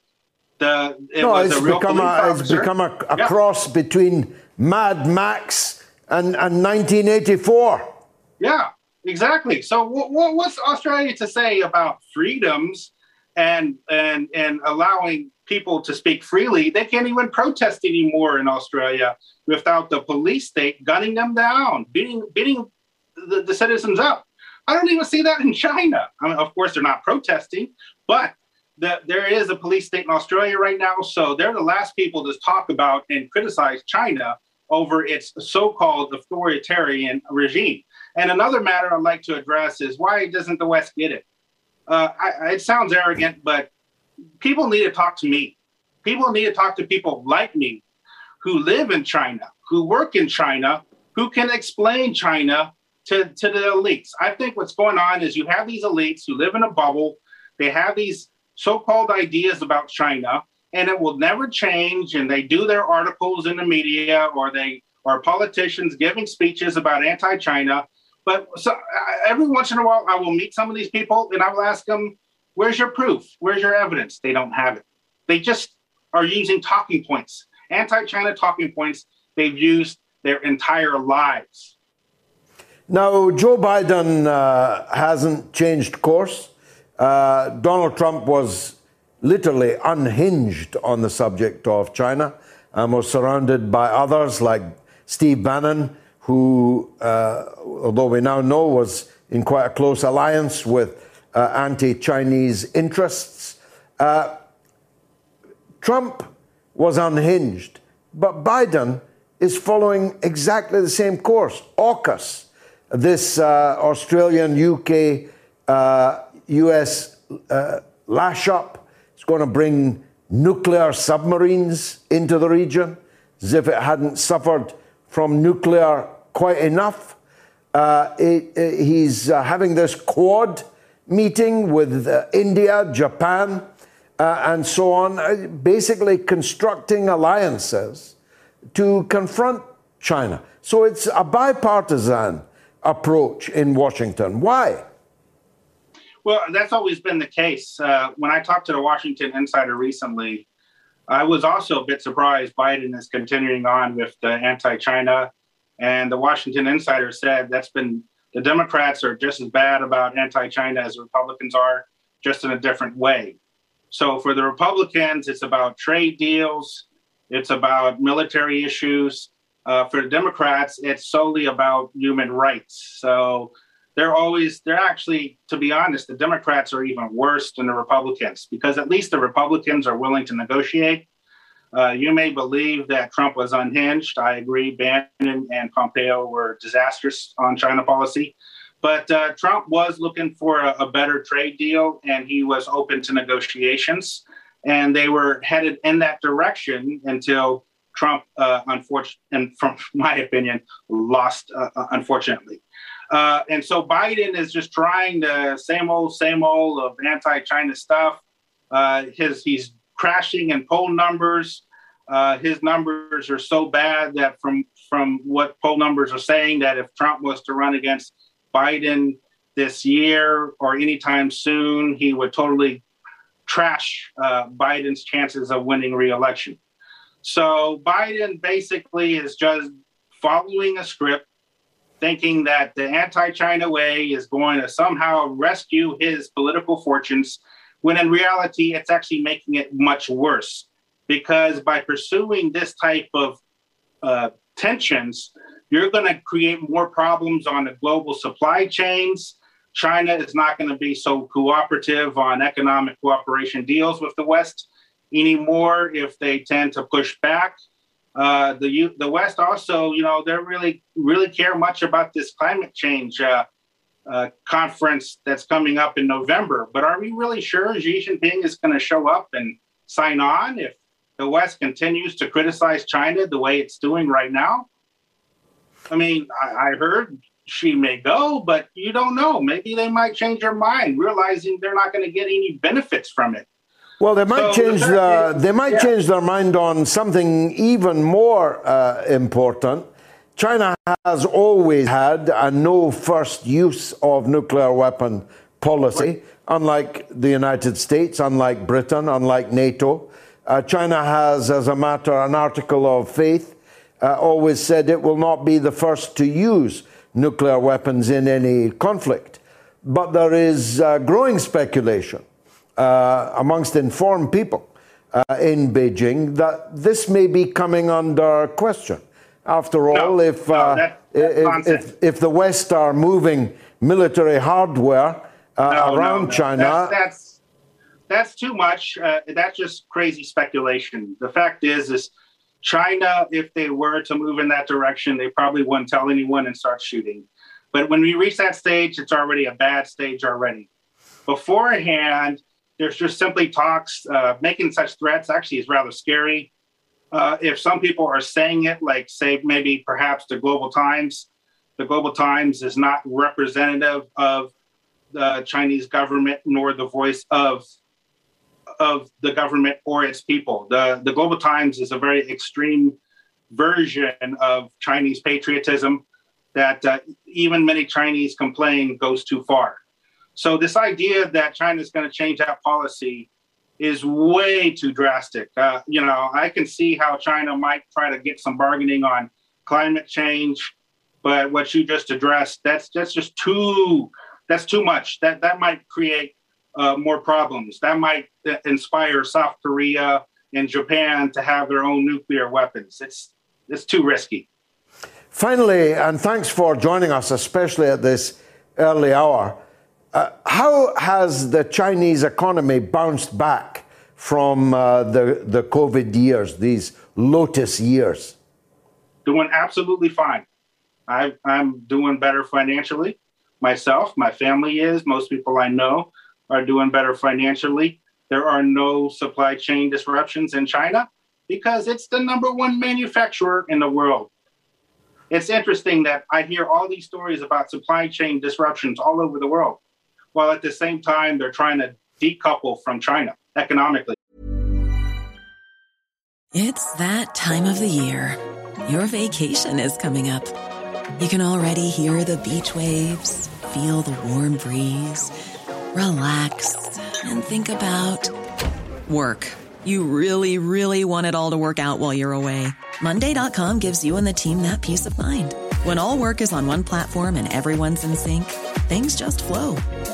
The it no, was it's a real become a, it's become a, a Yeah. cross between Mad Max and, and 1984. Yeah, exactly. So what, what, what's Australia to say about freedoms and and and allowing people to speak freely? They can't even protest anymore in Australia without the police state gunning them down, beating beating the, the citizens up. I don't even see that in China. I mean, of course, they're not protesting, but the, there is a police state in Australia right now. So they're the last people to talk about and criticize China over its so-called authoritarian regime. And another matter I'd like to address is why doesn't the West get it? Uh, I- it sounds arrogant, but people need to talk to me. People need to talk to people like me who live in China, who work in China, who can explain China to, to the elites. I think what's going on is you have these elites who live in a bubble. They have these so called ideas about China, and it will never change. And they do their articles in the media, or they or politicians giving speeches about anti China. But so, every once in a while, I will meet some of these people and I will ask them, Where's your proof? Where's your evidence? They don't have it. They just are using talking points, anti China talking points they've used their entire lives. Now, Joe Biden uh, hasn't changed course. Uh, Donald Trump was literally unhinged on the subject of China and was surrounded by others like Steve Bannon, who, uh, although we now know, was in quite a close alliance with uh, anti Chinese interests. Uh, Trump was unhinged, but Biden is following exactly the same course. AUKUS, this uh, Australian UK uh, US uh, lash up, It's going to bring nuclear submarines into the region as if it hadn't suffered from nuclear quite enough. Uh, it- it- he's uh, having this quad meeting with uh, India, Japan, uh, and so on, uh, basically constructing alliances to confront China. So it's a bipartisan approach in Washington. Why? Well, that's always been the case. Uh, when I talked to the Washington Insider recently, I was also a bit surprised Biden is continuing on with the anti China. And the Washington Insider said that's been the Democrats are just as bad about anti China as the Republicans are, just in a different way. So for the Republicans, it's about trade deals, it's about military issues. Uh, for the Democrats, it's solely about human rights. So they're always they're actually to be honest the democrats are even worse than the republicans because at least the republicans are willing to negotiate. Uh, you may believe that trump was unhinged. I agree bannon and pompeo were disastrous on china policy. But uh, trump was looking for a, a better trade deal and he was open to negotiations. And they were headed in that direction until trump uh, unfortunately and from [laughs] my opinion lost uh, unfortunately uh, and so Biden is just trying the same old, same old of anti-China stuff. Uh, his he's crashing in poll numbers. Uh, his numbers are so bad that from from what poll numbers are saying that if Trump was to run against Biden this year or anytime soon, he would totally trash uh, Biden's chances of winning re-election. So Biden basically is just following a script thinking that the anti China way is going to somehow rescue his political fortunes, when in reality, it's actually making it much worse. Because by pursuing this type of uh, tensions, you're going to create more problems on the global supply chains. China is not going to be so cooperative on economic cooperation deals with the West anymore if they tend to push back. Uh, the the West also, you know, they really really care much about this climate change uh, uh, conference that's coming up in November. But are we really sure Xi Jinping is going to show up and sign on if the West continues to criticize China the way it's doing right now? I mean, I, I heard Xi may go, but you don't know. Maybe they might change their mind, realizing they're not going to get any benefits from it. Well, they might So change the, is- they might yeah. change their mind on something even more uh, important. China has always had a no first use of nuclear weapon policy, unlike the United States, unlike Britain, unlike NATO. Uh, China has, as a matter, an article of faith, uh, always said it will not be the first to use nuclear weapons in any conflict. But there is uh, growing speculation uh, amongst informed people uh, in Beijing that this may be coming under question. After all, No, if, no, uh, that- if, if, if the West are moving military hardware uh, No, around. China, That's, that's that's too much. Uh, that's just crazy speculation. The fact is, is China, if they were to move in that direction, they probably wouldn't tell anyone and start shooting. But when we reach that stage, it's already a bad stage already. Beforehand, there's just simply talks. Uh, making such threats actually is rather scary. Uh, if some people are saying it, like say maybe perhaps the Global Times, the Global Times is not representative of the Chinese government nor the voice of of the government or its people. The the Global Times is a very extreme version of Chinese patriotism that uh, even many Chinese complain goes too far. So this idea that China is going to change that policy is way too drastic. Uh, you know, I can see how China might try to get some bargaining on climate change, but what you just addressed, that's that's just too that's too much. That that might create uh, more problems. That might uh, inspire South Korea and Japan to have their own nuclear weapons. It's it's too risky. Finally, and thanks for joining us, especially at this early hour. Uh, how has the Chinese economy bounced back from uh, the, the COVID years, these lotus years? Doing absolutely fine. I, I'm doing better financially. Myself, my family is. Most people I know are doing better financially. There are no supply chain disruptions in China because it's the number one manufacturer in the world. It's interesting that I hear all these stories about supply chain disruptions all over the world, while at the same time they're trying to decouple from China economically. It's that time of the year. Your vacation is coming up. You can already hear the beach waves, feel the warm breeze, relax, and think about work. You really, really want it all to work out while you're away. Monday.com gives you and the team that peace of mind. When all work is on one platform and everyone's in sync, things just flow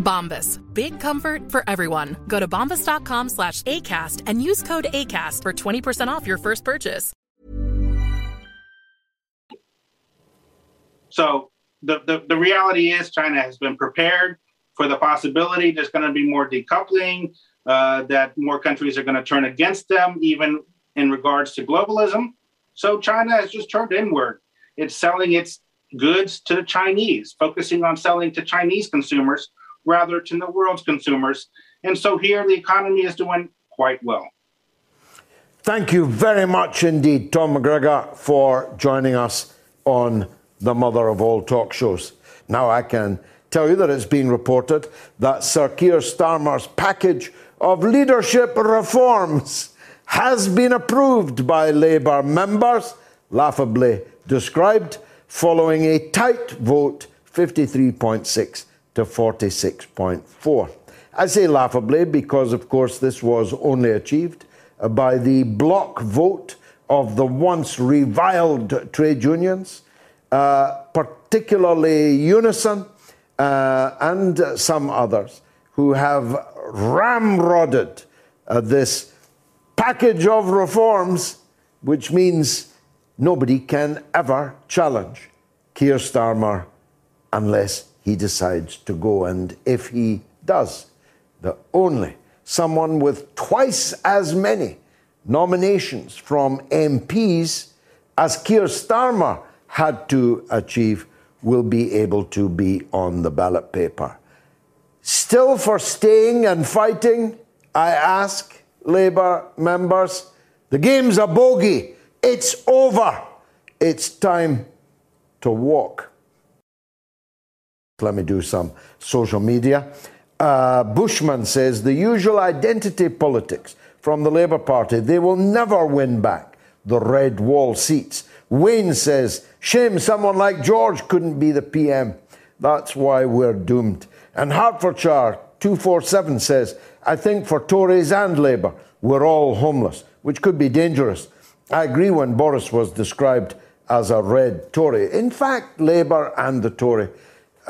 Bombas. Big comfort for everyone. Go to bombas.com slash ACAST and use code ACAST for 20% off your first purchase. So the, the, the reality is China has been prepared for the possibility there's going to be more decoupling, uh, that more countries are going to turn against them, even in regards to globalism. So China has just turned inward. It's selling its goods to the Chinese, focusing on selling to Chinese consumers rather than the world's consumers. And so here the economy is doing quite well. Thank you very much indeed, Tom McGregor, for joining us on the mother of all talk shows. Now I can tell you that it's been reported that Sir Keir Starmer's package of leadership reforms has been approved by Labour members, laughably described, following a tight vote 53.6 to 46.4. I say laughably because, of course, this was only achieved by the block vote of the once reviled trade unions, uh, particularly Unison uh, and some others, who have ramrodded uh, this package of reforms, which means nobody can ever challenge Keir Starmer unless he decides to go. And if he does, the only someone with twice as many nominations from MPs as Keir Starmer had to achieve will be able to be on the ballot paper. Still for staying and fighting, I ask Labour members, The game's a bogey. It's over. It's time to walk. Let me do some social media. Uh, Bushman says the usual identity politics from the Labour Party, they will never win back the red wall seats. Wayne says, shame someone like George couldn't be the PM. That's why we're doomed. And Hertfordshire 247 says, I think for Tories and Labour, we're all homeless, which could be dangerous. I agree when Boris was described as a red Tory. In fact, Labour and the Tory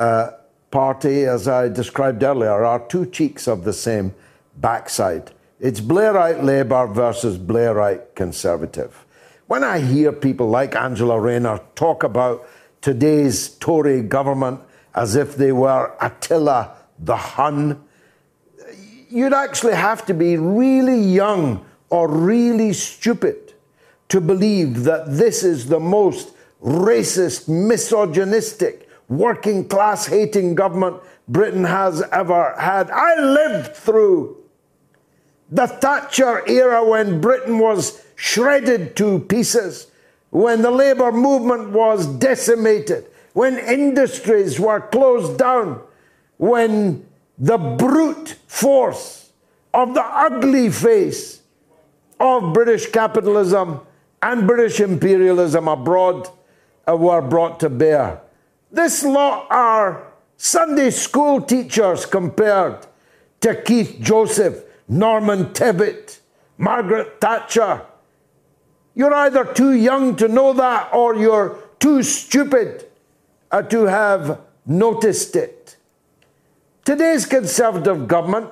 uh, party, as I described earlier, are two cheeks of the same backside. It's Blairite Labour versus Blairite Conservative. When I hear people like Angela Rayner talk about today's Tory government as if they were Attila the Hun, you'd actually have to be really young or really stupid to believe that this is the most racist, misogynistic, working class hating government Britain has ever had. I lived through the Thatcher era when Britain was shredded to pieces, when the labour movement was decimated, when industries were closed down, when the brute force of the ugly face of British capitalism and British imperialism abroad uh, were brought to bear. This lot are Sunday school teachers compared to Keith Joseph, Norman Tebbit, Margaret Thatcher. You're either too young to know that or you're too stupid uh, to have noticed it. Today's Conservative government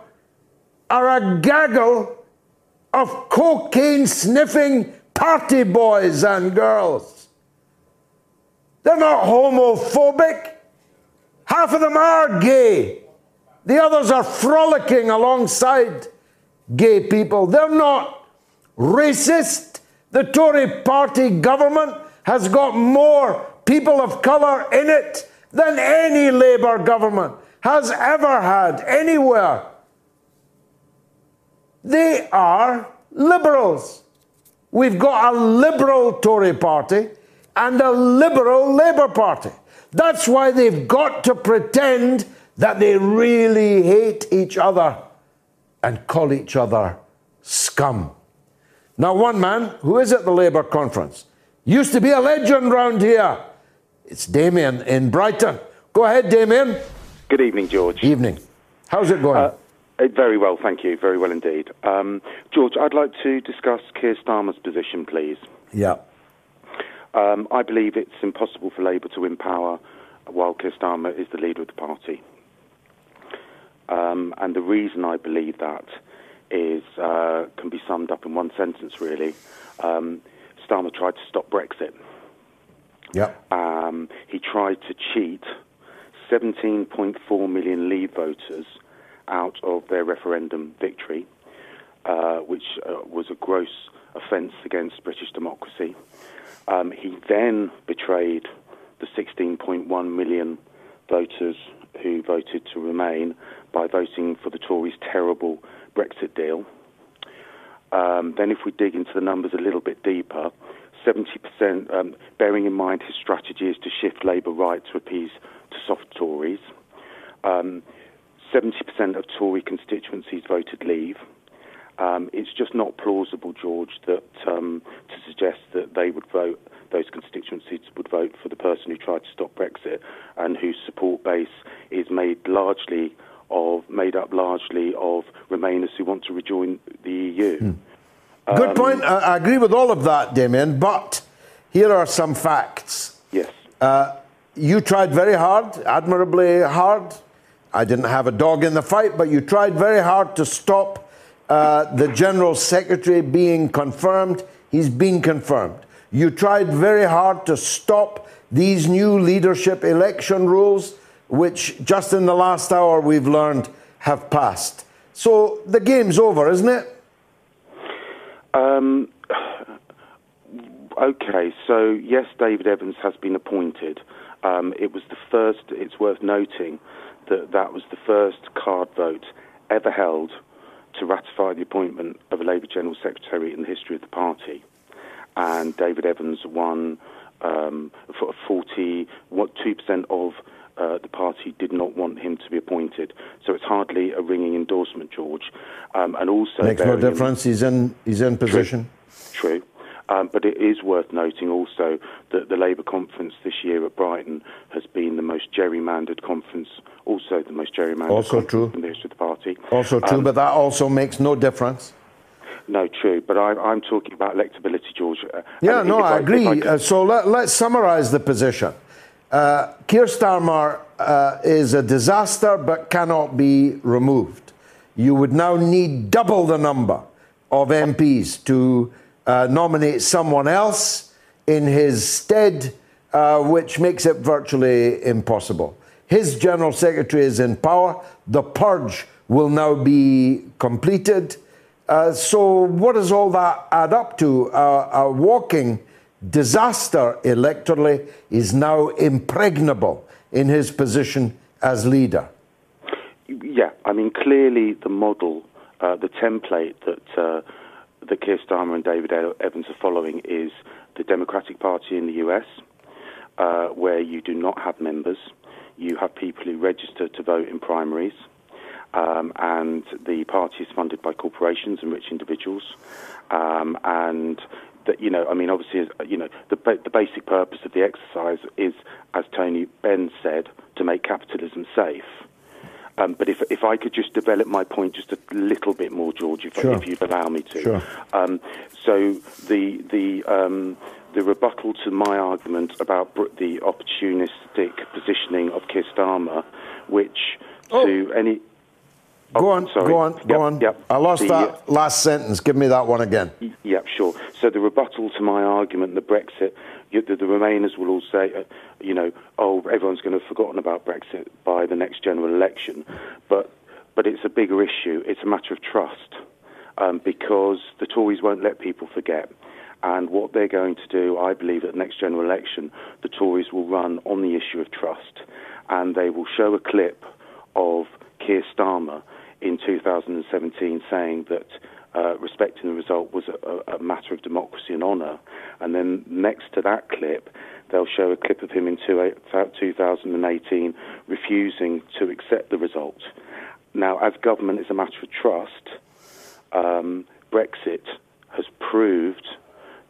are a gaggle of cocaine sniffing party boys and girls. They're not homophobic. Half of them are gay. The others are frolicking alongside gay people. They're not racist. The Tory party government has got more people of colour in it than any Labour government has ever had anywhere. They are liberals. We've got a liberal Tory party and a liberal Labour party. That's why they've got to pretend that they really hate each other and call each other scum. Now, one man who is at the Labour conference used to be a legend round here. It's Damien in Brighton. Go ahead, Damien. Good evening, George. Evening. How's it going? Uh, very well, thank you. Very well indeed. Um, George, I'd like to discuss Keir Starmer's position, please. Yeah. Um, I believe it's impossible for Labour to win power while Keir Starmer is the leader of the party. Um, and the reason I believe that is uh, can be summed up in one sentence, really. Um, Starmer tried to stop Brexit. Yeah. Um, he tried to cheat 17.4 million Leave voters out of their referendum victory, uh, which uh, was a gross offence against British democracy. Um, he then betrayed the 16.1 million voters who voted to remain by voting for the Tories' terrible Brexit deal. Um, then, if we dig into the numbers a little bit deeper, 70%, um, bearing in mind his strategy is to shift Labour right to appease to soft Tories. Um, 70% of Tory constituencies voted Leave. Um, it's just not plausible, George, that um, to suggest that they would vote, those constituencies would vote for the person who tried to stop Brexit and whose support base is made largely of, made up largely of Remainers who want to rejoin the EU. Hmm. Good um, point. I, I, agree with all of that, Damien. But here are some facts. Yes. Uh, you tried very hard, admirably hard. I didn't have a dog in the fight, but you tried very hard to stop uh, the General Secretary being confirmed. He's been confirmed. You tried very hard to stop these new leadership election rules, which just in the last hour we've learned have passed. So the game's over, isn't it? Um, okay, so yes, David Evans has been appointed. Um, it was the first, it's worth noting that that was the first card vote ever held to ratify the appointment of a Labour General Secretary in the history of the party. And David Evans won um, 40, what, 2% of uh, the party did not want him to be appointed. So it's hardly a ringing endorsement, George. Um, and also makes no difference. In, he's in he's in position. True. true. Um, but it is worth noting also that the Labour conference this year at Brighton has been the most gerrymandered conference, also the most gerrymandered also true. in the history of the party. Also true, um, but that also makes no difference. No, true. But I, am talking about electability, George. Uh, yeah, no, I, I, agree. I uh, so let, us summarise the position. Uh, Keir Starmer uh, is a disaster but cannot be removed. You would now need double the number of MPs to uh, nominate someone else in his stead, uh, which makes it virtually impossible. His General Secretary is in power. The purge will now be completed. Uh, so, what does all that add up to? a walking disaster electorally is now impregnable in his position as leader. Yeah, I mean, clearly the model, uh, the template that uh, that Keir Starmer and David Evans are following is the Democratic Party in the US, uh, where you do not have members. You have people who register to vote in primaries, um, and the party is funded by corporations and rich individuals. Um, and that you know, I mean, obviously, you know, the the basic purpose of the exercise is, as Tony Benn said, to make capitalism safe. Um, but if if I could just develop my point just a little bit more, George, if, sure. if you'd allow me to. Sure. Um, so the the um, the rebuttal to my argument about the opportunistic positioning of Keir Starmer, which oh. to any Oh, go on, sorry. go on, go yep, on. Yep. I lost the, that uh, last sentence. Give me that one again. Yep, sure. So the rebuttal to my argument that Brexit, the, the Remainers will all say, uh, you know, oh, everyone's going to have forgotten about Brexit by the next general election, but but it's a bigger issue. It's a matter of trust um, because the Tories won't let people forget. And what they're going to do, I believe, at the next general election, the Tories will run on the issue of trust, and they will show a clip of Keir Starmer in 2017 saying that uh, respecting the result was a, a, matter of democracy and honour. And then next to that clip, they'll show a clip of him in two, 2018 refusing to accept the result. Now, as government is a matter of trust, um, Brexit has proved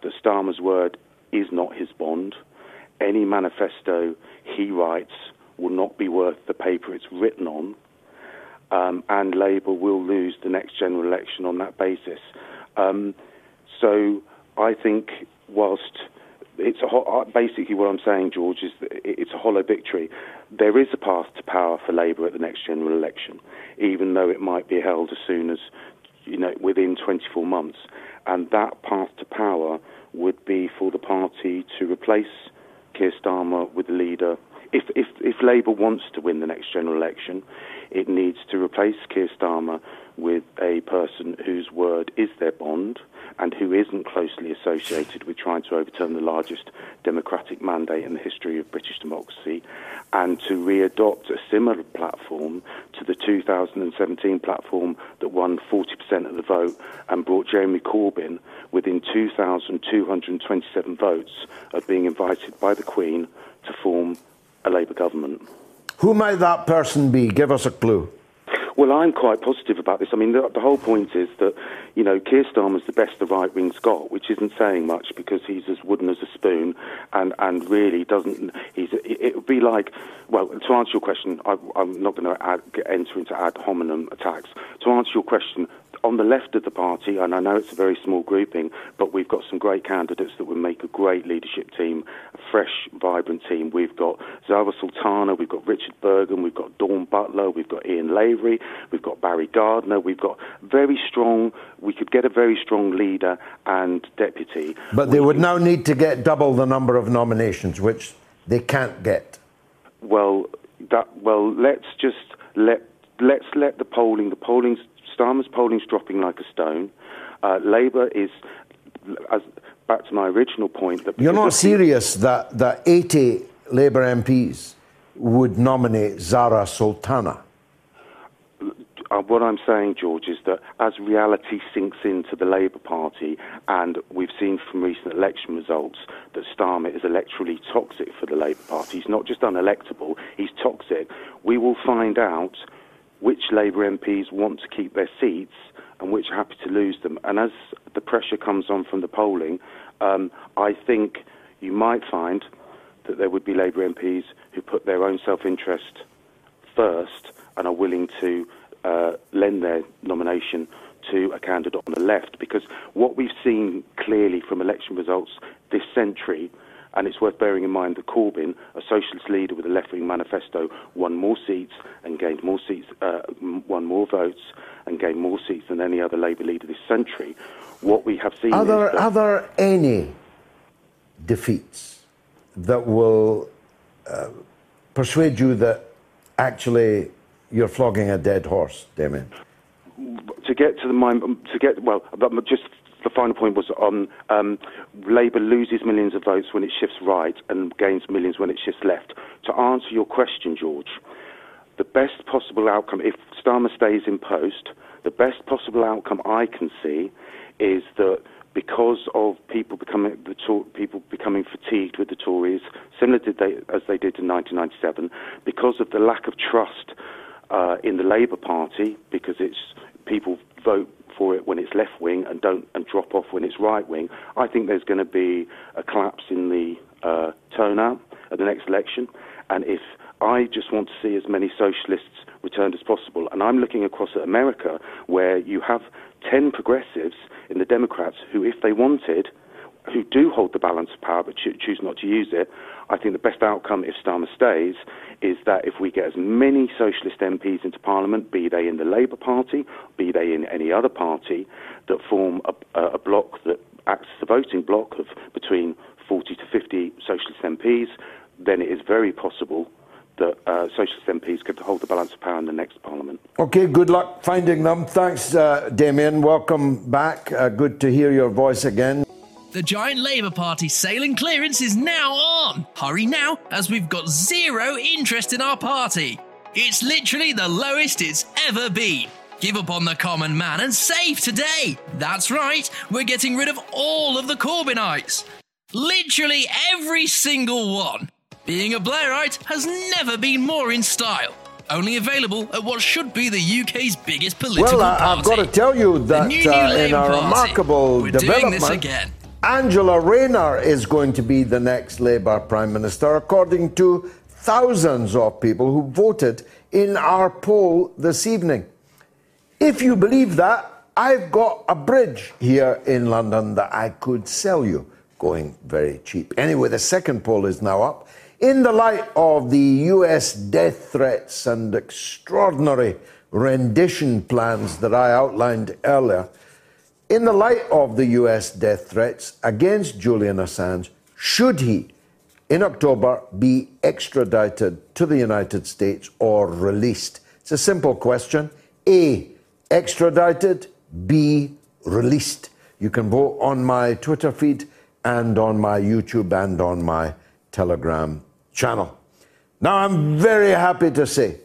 that Starmer's word is not his bond. Any manifesto he writes will not be worth the paper it's written on um, and Labour will lose the next general election on that basis. Um, so I think whilst it's a ho- uh, basically what I'm saying, George, is that it's a hollow victory. There is a path to power for Labour at the next general election, even though it might be held as soon as you know within 24 months, and that path to power would be for the party to replace Keir Starmer with the leader. If if if Labour wants to win the next general election, it needs to replace Keir Starmer with a person whose word is their bond and who isn't closely associated with trying to overturn the largest democratic mandate in the history of British democracy, and to readopt a similar platform to the 2017 platform that won 40% of the vote and brought Jeremy Corbyn within 2,227 votes of being invited by the Queen to form a Labour government. Who might that person be? Give us a clue. Well, I'm quite positive about this. I mean, the, the whole point is that, you know, Keir Starmer's the best the right wing's got, which isn't saying much because he's as wooden as a spoon and, and really doesn't. He's, it would be like, well, to answer your question, I, am not going to enter into ad hominem attacks. To answer your question, on the left of the party, and I know it's a very small grouping, but we've got some great candidates that would make a great leadership team, a fresh, vibrant team. We've got Zarah Sultana, we've got Richard Burgon, we've got Dawn Butler, we've got Ian Lavery, we've got Barry Gardiner, we've got very strong, we could get a very strong leader and deputy. But they would now need to get double the number of nominations, which they can't get. Well, that, well, let's just let let's let the polling. The polling's Starmer's polling's dropping like a stone. Uh, Labour is, as, back to my original point, that you're not serious that that 80 Labour MPs would nominate Zarah Sultana. uh, what I'm saying, George, is that as reality sinks into the Labour Party, and we've seen from recent election results that Starmer is electorally toxic for the Labour Party, he's not just unelectable, he's toxic, we will find out which Labour MPs want to keep their seats and which are happy to lose them. And as the pressure comes on from the polling, um, I think you might find that there would be Labour MPs who put their own self interest first and are willing to uh, lend their nomination to a candidate on the left. Because what we've seen clearly from election results this century, and it's worth bearing in mind that Corbyn, a socialist leader with a left wing manifesto, won more seats and gained more seats, uh, won more votes and gained more seats than any other Labour leader this century. What we have seen are there, are there any defeats that will uh, persuade you that actually you're flogging a dead horse, Damien? To get to the mind, to get well, but just the final point was on um, Labour loses millions of votes when it shifts right and gains millions when it shifts left. To answer your question, George, the best possible outcome, if Starmer stays in post, the best possible outcome I can see is that because of people becoming the people becoming fatigued with the Tories, similar to they, as they did in 1997, because of the lack of trust uh, in the Labour Party, because it's people vote for it when it's left wing and don't and drop off when it's right wing. I think there's going to be a collapse in the uh, turnout at the next election, and if I just want to see as many socialists returned as possible, and I'm looking across at America where you have 10 progressives in the Democrats who, if they wanted, who do hold the balance of power but cho- choose not to use it, I think the best outcome if Starmer stays is that if we get as many socialist MPs into Parliament, be they in the Labour Party, be they in any other party, that form a, a bloc that acts as a voting bloc of between 40 to 50 socialist MPs, then it is very possible that uh, socialist MPs could hold the balance of power in the next Parliament. Okay, good luck finding them. Thanks, uh, Damien. Welcome back. Uh, good to hear your voice again. The giant Labour Party sailing clearance is now on. Hurry now, as we've got zero interest in our party. It's literally the lowest it's ever been. Give up on the common man and save today. That's right, we're getting rid of all of the Corbynites. Literally every single one. Being a Blairite has never been more in style. Only available at what should be the UK's biggest political well, party. Well, I've got to tell you that uh, in a party. remarkable We're development, doing this again. Angela Rayner is going to be the next Labour Prime Minister, according to thousands of people who voted in our poll this evening. If you believe that, I've got a bridge here in London that I could sell you, going very cheap. Anyway, the second poll is now up. In the light of the US death threats and extraordinary rendition plans that I outlined earlier, in the light of the US death threats against Julian Assange, should he, in October, be extradited to the United States or released? It's a simple question. A, extradited. B, released. You can vote on my Twitter feed and on my YouTube and on my Telegram channel. Now, I'm very happy to say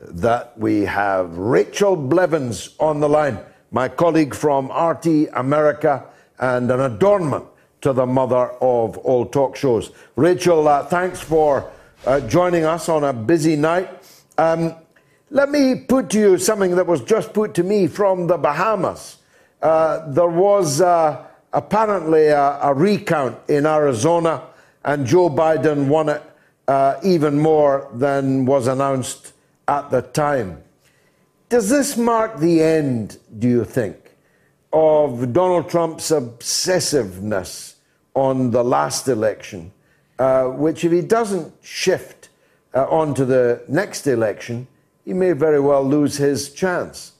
that we have Rachel Blevins on the line my colleague from RT America, and an adornment to the mother of all talk shows. Rachel, uh, thanks for uh, joining us on a busy night. Um, let me put to you something that was just put to me from the Bahamas. Uh, there was uh, apparently a, a, recount in Arizona, and Joe Biden won it uh, even more than was announced at the time. Does this mark the end, do you think, of Donald Trump's obsessiveness on the last election, uh, which, if he doesn't shift uh, on to the next election, he may very well lose his chance?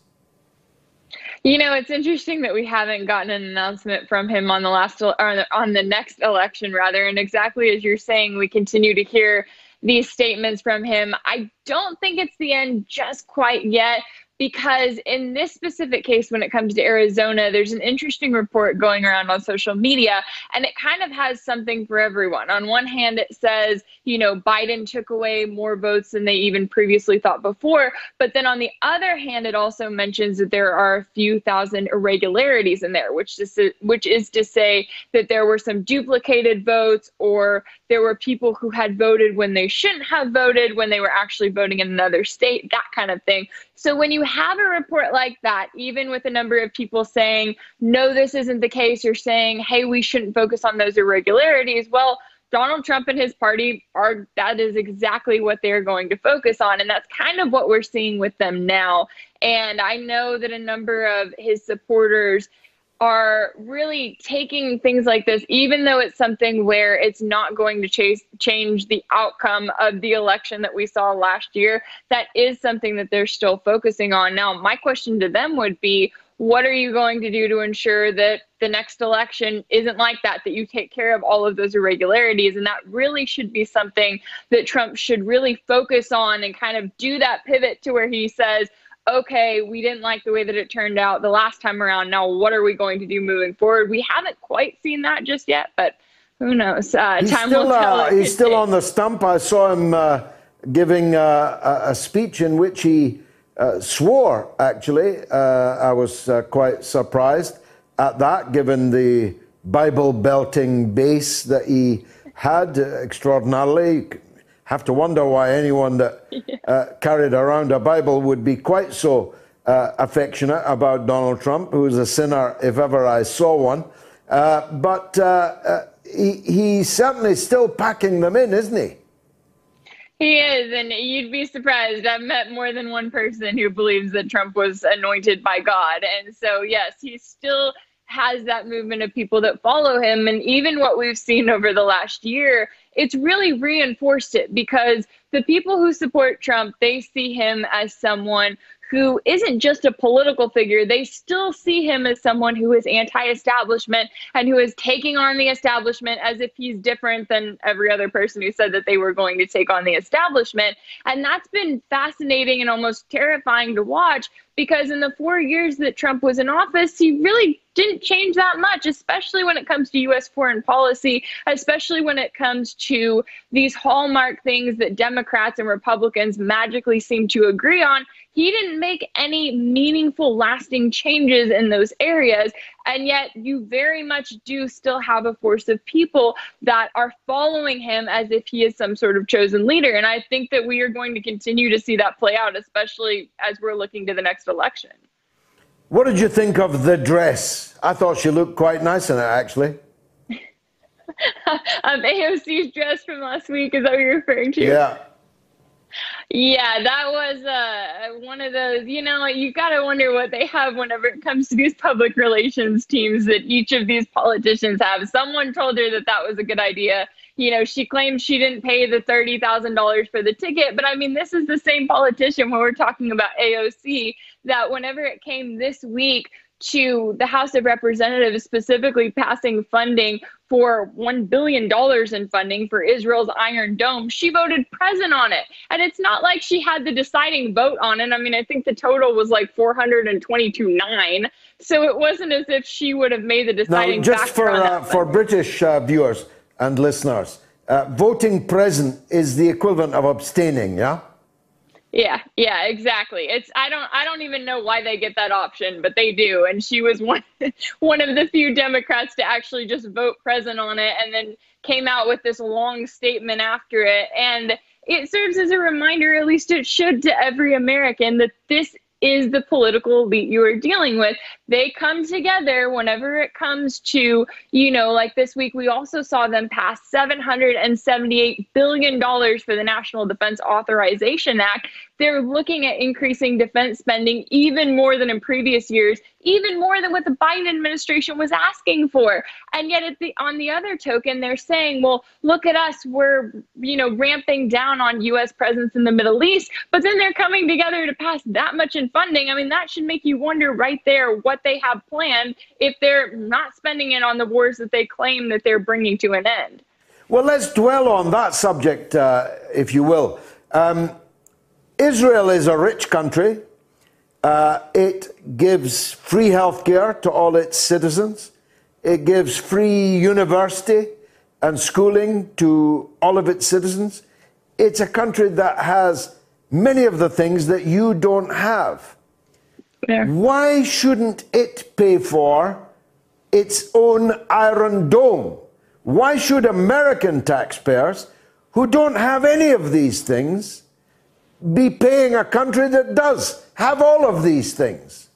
You know, it's interesting that we haven't gotten an announcement from him on the last or on the next election, rather. And exactly as you're saying, we continue to hear these statements from him. I don't think it's the end just quite yet, because in this specific case, when it comes to Arizona, there's an interesting report going around on social media, and it kind of has something for everyone. On one hand, it says, you know, Biden took away more votes than they even previously thought before. But then on the other hand, it also mentions that there are a few thousand irregularities in there, which is, which is to say that there were some duplicated votes or there were people who had voted when they shouldn't have voted when they were actually voting in another state, that kind of thing. So when you have a report like that, even with a number of people saying, no, this isn't the case, you're saying, hey, we shouldn't focus on those irregularities. Well, Donald Trump and his party are that is exactly what they're going to focus on. And that's kind of what we're seeing with them now. And I know that a number of his supporters are really taking things like this, even though it's something where it's not going to chase, change the outcome of the election that we saw last year, that is something that they're still focusing on. Now, my question to them would be what are you going to do to ensure that the next election isn't like that, that you take care of all of those irregularities? And that really should be something that Trump should really focus on and kind of do that pivot to where he says, okay, we didn't like the way that it turned out the last time around. Now, what are we going to do moving forward? We haven't quite seen that just yet, but who knows? Uh, he's time still, will tell. Uh, he's still on the stump. I saw him uh, giving uh, a, a, speech in which he uh, swore, actually. Uh, I was quite surprised at that, given the Bible belting base that he had extraordinarily have to wonder why anyone that [laughs] uh, carried around a Bible would be quite so uh, affectionate about Donald Trump, who is a sinner if ever I saw one. Uh, but uh, uh, he, he's certainly still packing them in, isn't he? He is, and you'd be surprised. I've met more than one person who believes that Trump was anointed by God. And so, yes, he's still has that movement of people that follow him. And even what we've seen over the last year, it's really reinforced it because the people who support Trump, they see him as someone who isn't just a political figure. They still see him as someone who is anti establishment and who is taking on the establishment as if he's different than every other person who said that they were going to take on the establishment. And that's been fascinating and almost terrifying to watch because in the four years that Trump was in office, he really didn't change that much, especially when it comes to U.S. foreign policy, especially when it comes to these hallmark things that Democrats and Republicans magically seem to agree on. He didn't make any meaningful, lasting changes in those areas. And yet, you very much do still have a force of people that are following him as if he is some sort of chosen leader. And I think that we are going to continue to see that play out, especially as we're looking to the next election. What did you think of the dress? I thought she looked quite nice in it, actually. [laughs] um, AOC's dress from last week is that what you're referring to? Yeah. Yeah, that was uh, one of those. You know, you got to wonder what they have whenever it comes to these public relations teams that each of these politicians have. Someone told her that that was a good idea. You know, she claimed she didn't pay the $30,000 for the ticket. But I mean, this is the same politician when we're talking about AOC that whenever it came this week to the House of Representatives specifically passing funding for $1 billion in funding for Israel's Iron Dome, she voted present on it. And it's not like she had the deciding vote on it. I mean, I think the total was like 422 9. So it wasn't as if she would have made the deciding now, just for, uh, for British uh, viewers and listeners, uh, voting present is the equivalent of abstaining, yeah? Yeah, yeah, exactly. It's I don't I don't even know why they get that option, but they do. And she was one [laughs] one of the few Democrats to actually just vote present on it and then came out with this long statement after it. And it serves as a reminder, at least it should to every American, that this is the political elite you are dealing with. They come together whenever it comes to, you know, like this week, we also saw them pass $778 billion for the National Defense Authorization Act. They're looking at increasing defense spending even more than in previous years, even more than what the Biden administration was asking for. And yet, the on the other token, they're saying, "Well, look at us. We're you know ramping down on U.S. presence in the Middle East." But then they're coming together to pass that much in funding. I mean, that should make you wonder right there what they have planned if they're not spending it on the wars that they claim that they're bringing to an end. Well, let's dwell on that subject, uh, if you will. Um, Israel is a rich country. Uh, it gives free health care to all its citizens. It gives free university and schooling to all of its citizens. It's a country that has many of the things that you don't have. Why shouldn't it pay for its own Iron Dome? Why should American taxpayers, who don't have any of these things, be paying a country that does have all of these things?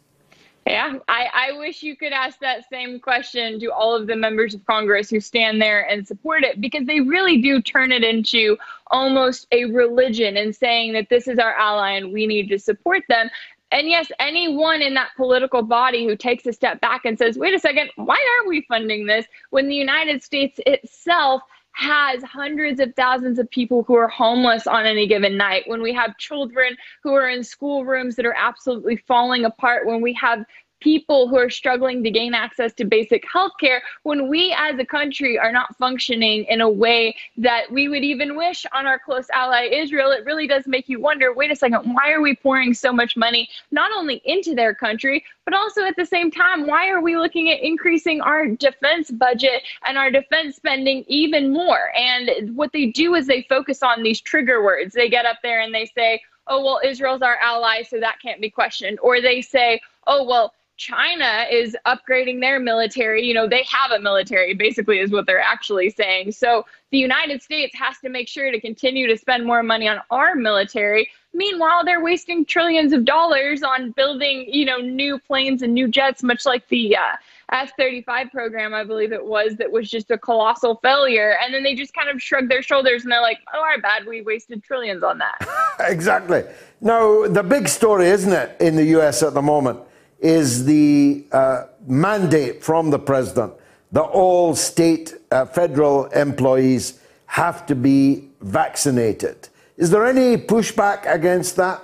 Yeah, I, I wish you could ask that same question to all of the members of Congress who stand there and support it because they really do turn it into almost a religion and saying that this is our ally and we need to support them. And yes, anyone in that political body who takes a step back and says, wait a second, why are we funding this when the United States itself has hundreds of thousands of people who are homeless on any given night, when we have children who are in schoolrooms that are absolutely falling apart, when we have people who are struggling to gain access to basic health care when we as a country are not functioning in a way that we would even wish on our close ally Israel, it really does make you wonder wait a second, why are we pouring so much money not only into their country, but also at the same time, why are we looking at increasing our defense budget and our defense spending even more? And what they do is they focus on these trigger words. They get up there and they say, oh, well, Israel's our ally, so that can't be questioned. Or they say, oh, well, China is upgrading their military. You know, they have a military, basically, is what they're actually saying. So the United States has to make sure to continue to spend more money on our military. Meanwhile, they're wasting trillions of dollars on building, you know, new planes and new jets, much like the uh, F 35 program, I believe it was, that was just a colossal failure. And then they just kind of shrug their shoulders and they're like, oh, our bad, we wasted trillions on that. [laughs] exactly. Now, the big story, isn't it, in the US at the moment? Is the uh, mandate from the president that all state uh, federal employees have to be vaccinated. Is there any pushback against that?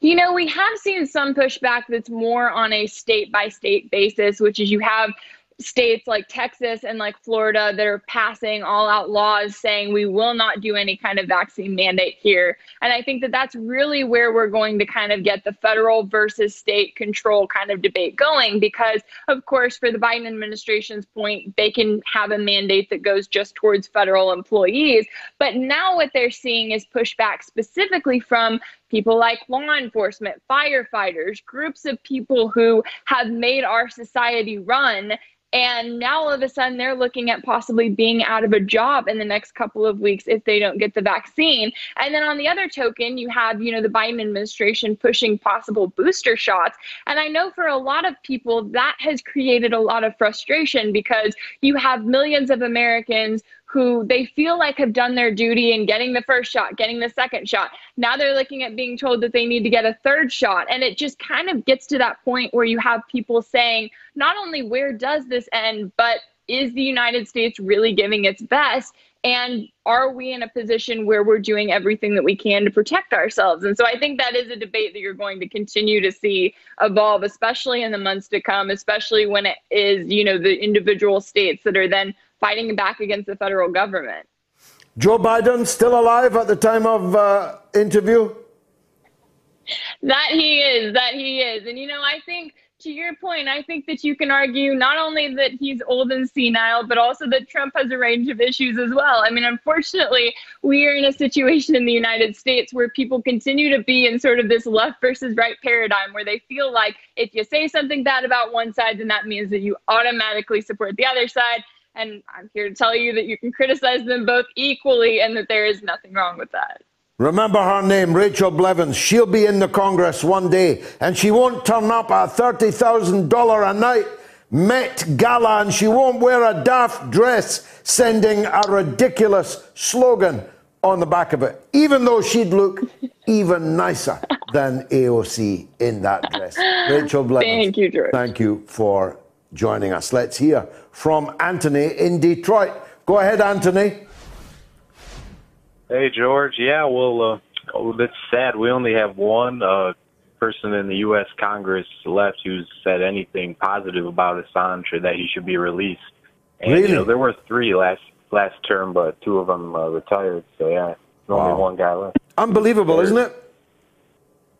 You know, we have seen some pushback that's more on a state by state basis, which is you have states like Texas and like Florida that are passing all out laws saying we will not do any kind of vaccine mandate here. And I think that that's really where we're going to kind of get the federal versus state control kind of debate going because, of course, for the Biden administration's point, they can have a mandate that goes just towards federal employees. But now what they're seeing is pushback specifically from people like law enforcement, firefighters, groups of people who have made our society run and now all of a sudden they're looking at possibly being out of a job in the next couple of weeks if they don't get the vaccine. And then on the other token, you have, you know, the Biden administration pushing possible booster shots. And I know for a lot of people that has created a lot of frustration because you have millions of Americans who they feel like have done their duty in getting the first shot, getting the second shot. Now they're looking at being told that they need to get a third shot. And it just kind of gets to that point where you have people saying, not only where does this end, but is the United States really giving its best? And are we in a position where we're doing everything that we can to protect ourselves? And so I think that is a debate that you're going to continue to see evolve, especially in the months to come, especially when it is, you know, the individual states that are then fighting back against the federal government. Joe Biden still alive at the time of uh, interview? That he is, that he is. And you know, I think to your point, I think that you can argue not only that he's old and senile, but also that Trump has a range of issues as well. I mean, unfortunately, we are in a situation in the United States where people continue to be in sort of this left versus right paradigm where they feel like if you say something bad about one side, then that means that you automatically support the other side. And I'm here to tell you that you can criticize them both equally and that there is nothing wrong with that. Remember her name, Rachel Blevins. She'll be in the Congress one day, and she won't turn up at $30,000 a night Met Gala, and she won't wear a daft dress, sending a ridiculous slogan on the back of it, even though she'd look [laughs] even nicer than AOC in that dress. [laughs] Rachel Blevins. Thank you, George. Thank you for joining us. Let's hear from Anthony in Detroit. Go ahead, Anthony. Hey, George. Yeah, well, uh, oh, that's sad. We only have one uh, person in the U.S. Congress left who's said anything positive about Assange or that he should be released. And, really? You know, there were three last last term, but two of them uh, retired. So yeah, only Wow. one guy left. Unbelievable, isn't it?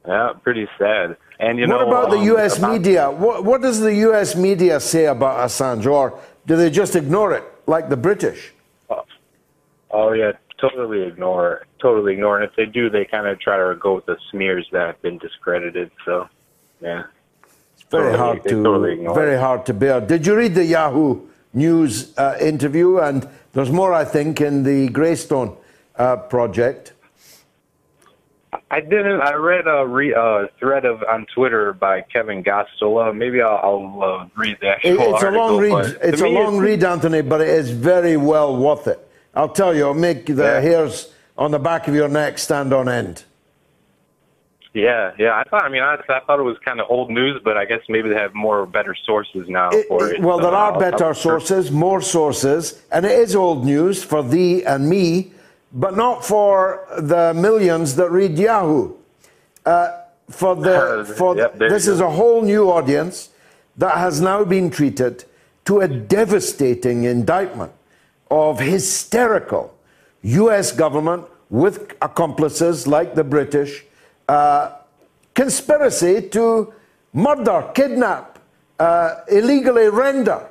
Yeah, pretty sad. And you what know, about the um, U.S. about- media? What, what does the U.S. media say about Assange, or do they just ignore it like the British? Oh yeah, totally ignore, totally ignore. And if they do, they kind of try to go with the smears that have been discredited. So, yeah, It's Very Totally- hard to totally very it. hard to bear. Did you read the Yahoo News uh, interview? And there's more, I think, in the Greystone uh, project. I didn't. I read a re, uh, thread of on Twitter by Kevin Gosztola. Maybe I'll, I'll uh, read the actual It- it's a long read. It's a long read, Anthony, but it is very well worth it. I'll tell you, it'll make the Yeah. hairs on the back of your neck stand on end. Yeah, yeah. I thought. I mean, I, I thought it was kind of old news, but I guess maybe they have more better sources now It- for it- it. well, so there are I'll- better I'll- sources, more sources, and it is old news for thee and me, but not for the millions that read Yahoo. Uh, for the [laughs] for Yep, this is a whole new audience that has now been treated to a devastating indictment of hysterical U.S. government with accomplices like the British. Uh, conspiracy to murder, kidnap, uh, illegally render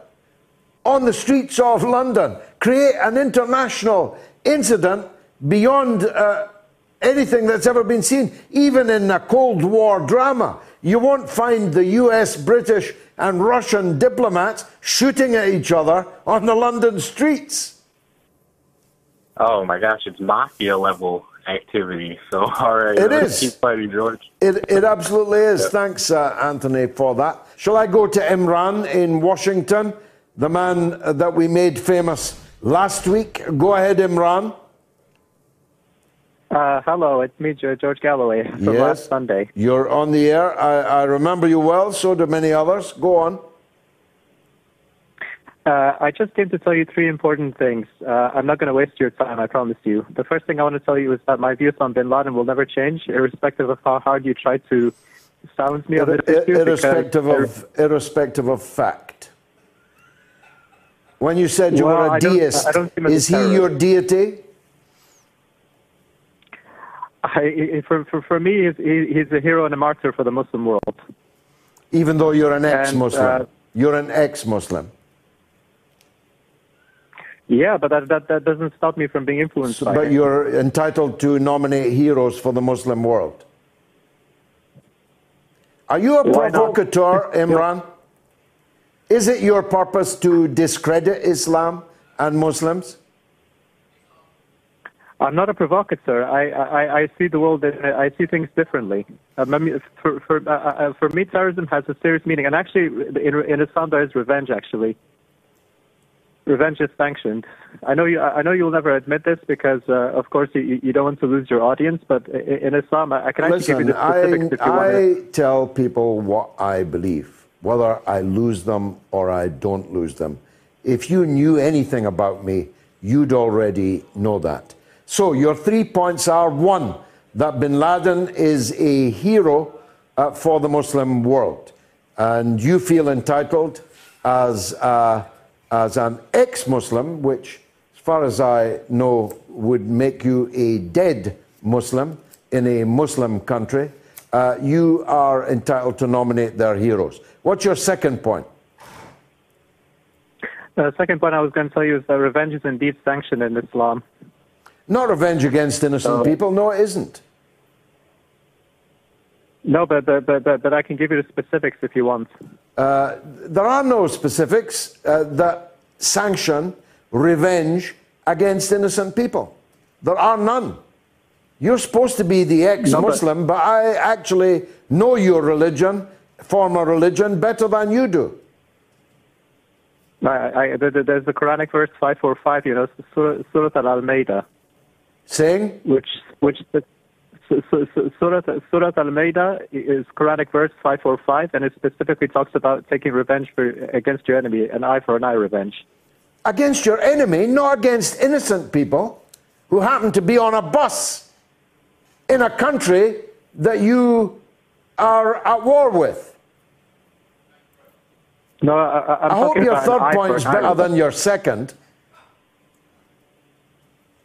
on the streets of London, create an international incident beyond uh, anything that's ever been seen, even in a Cold War drama. You won't find the US, British, and Russian diplomats shooting at each other on the London streets. Oh my gosh, it's mafia level activity. [laughs] So all right, It keep fighting, George. It, it absolutely is. Thanks, uh, Anthony, for that. Shall I go to Imran in Washington, the man uh, that we made famous last week? Go ahead, Imran. Uh, hello, it's me, George Galloway from Yes. last Sunday. You're on the air. I, I remember you well, so do many others. Go on. Uh, I just came to tell you three important things. Uh, I'm not going to waste your time, I promise you. The first thing I want to tell you is that my views on bin Laden will never change, irrespective of how hard you try to silence me on this Ir- issue. irrespective of irrespective of fact. When you said you Well, were a deist, I don't see him as a is he terrorist. your deity? I, for, for, for me, he's, he's a hero and a martyr for the Muslim world. Even though you're an ex-Muslim, uh, you're an ex-Muslim. Yeah, but that, that, that doesn't stop me from being influenced by But him. you're entitled to nominate heroes for the Muslim world. Are you a Why provocateur, Imran? Is it your purpose to discredit Islam and Muslims? I'm not a provocateur. I, I, I see the world. I see things differently. Um, for for uh, uh, for me, terrorism has a serious meaning, and actually, in, in Islam, there is revenge. Actually, revenge is sanctioned. I know you. I know you'll never admit this because, uh, of course, you, you don't want to lose your audience. But in Islam, I I can actually give you the specifics if you want. I, to. I tell people what I believe, whether I lose them or I don't lose them. If you knew anything about me, you'd already know that. So your three points are one, that bin Laden is a hero uh, for the Muslim world. And you feel entitled as, uh, as an ex Muslim, which, as far as I know, would make you a dead Muslim in a Muslim country. Uh, you are entitled to nominate their heroes. What's your second point? The second point I was going to tell you is that revenge is indeed sanctioned in Islam. Not revenge against innocent Oh. people. No, it isn't. No, but but, but but but I can give you the specifics if you want. Uh, there are no specifics uh, that sanction revenge against innocent people. There are none. You're supposed to be the ex Muslim, but I actually know your religion, former religion, better than you do. I, I, there- there- there's the Quranic verse 545, you know, Surah, Surah Al-Maida. Saying? Which, which, the- Surah, Surah Al-Maida is Quranic verse 545, and it specifically talks about taking revenge for, against your enemy, an eye for an eye revenge. Against your enemy, not against innocent people who happen to be on a bus in a country that you are at war with. No, I, I, hope your third point is better than your second.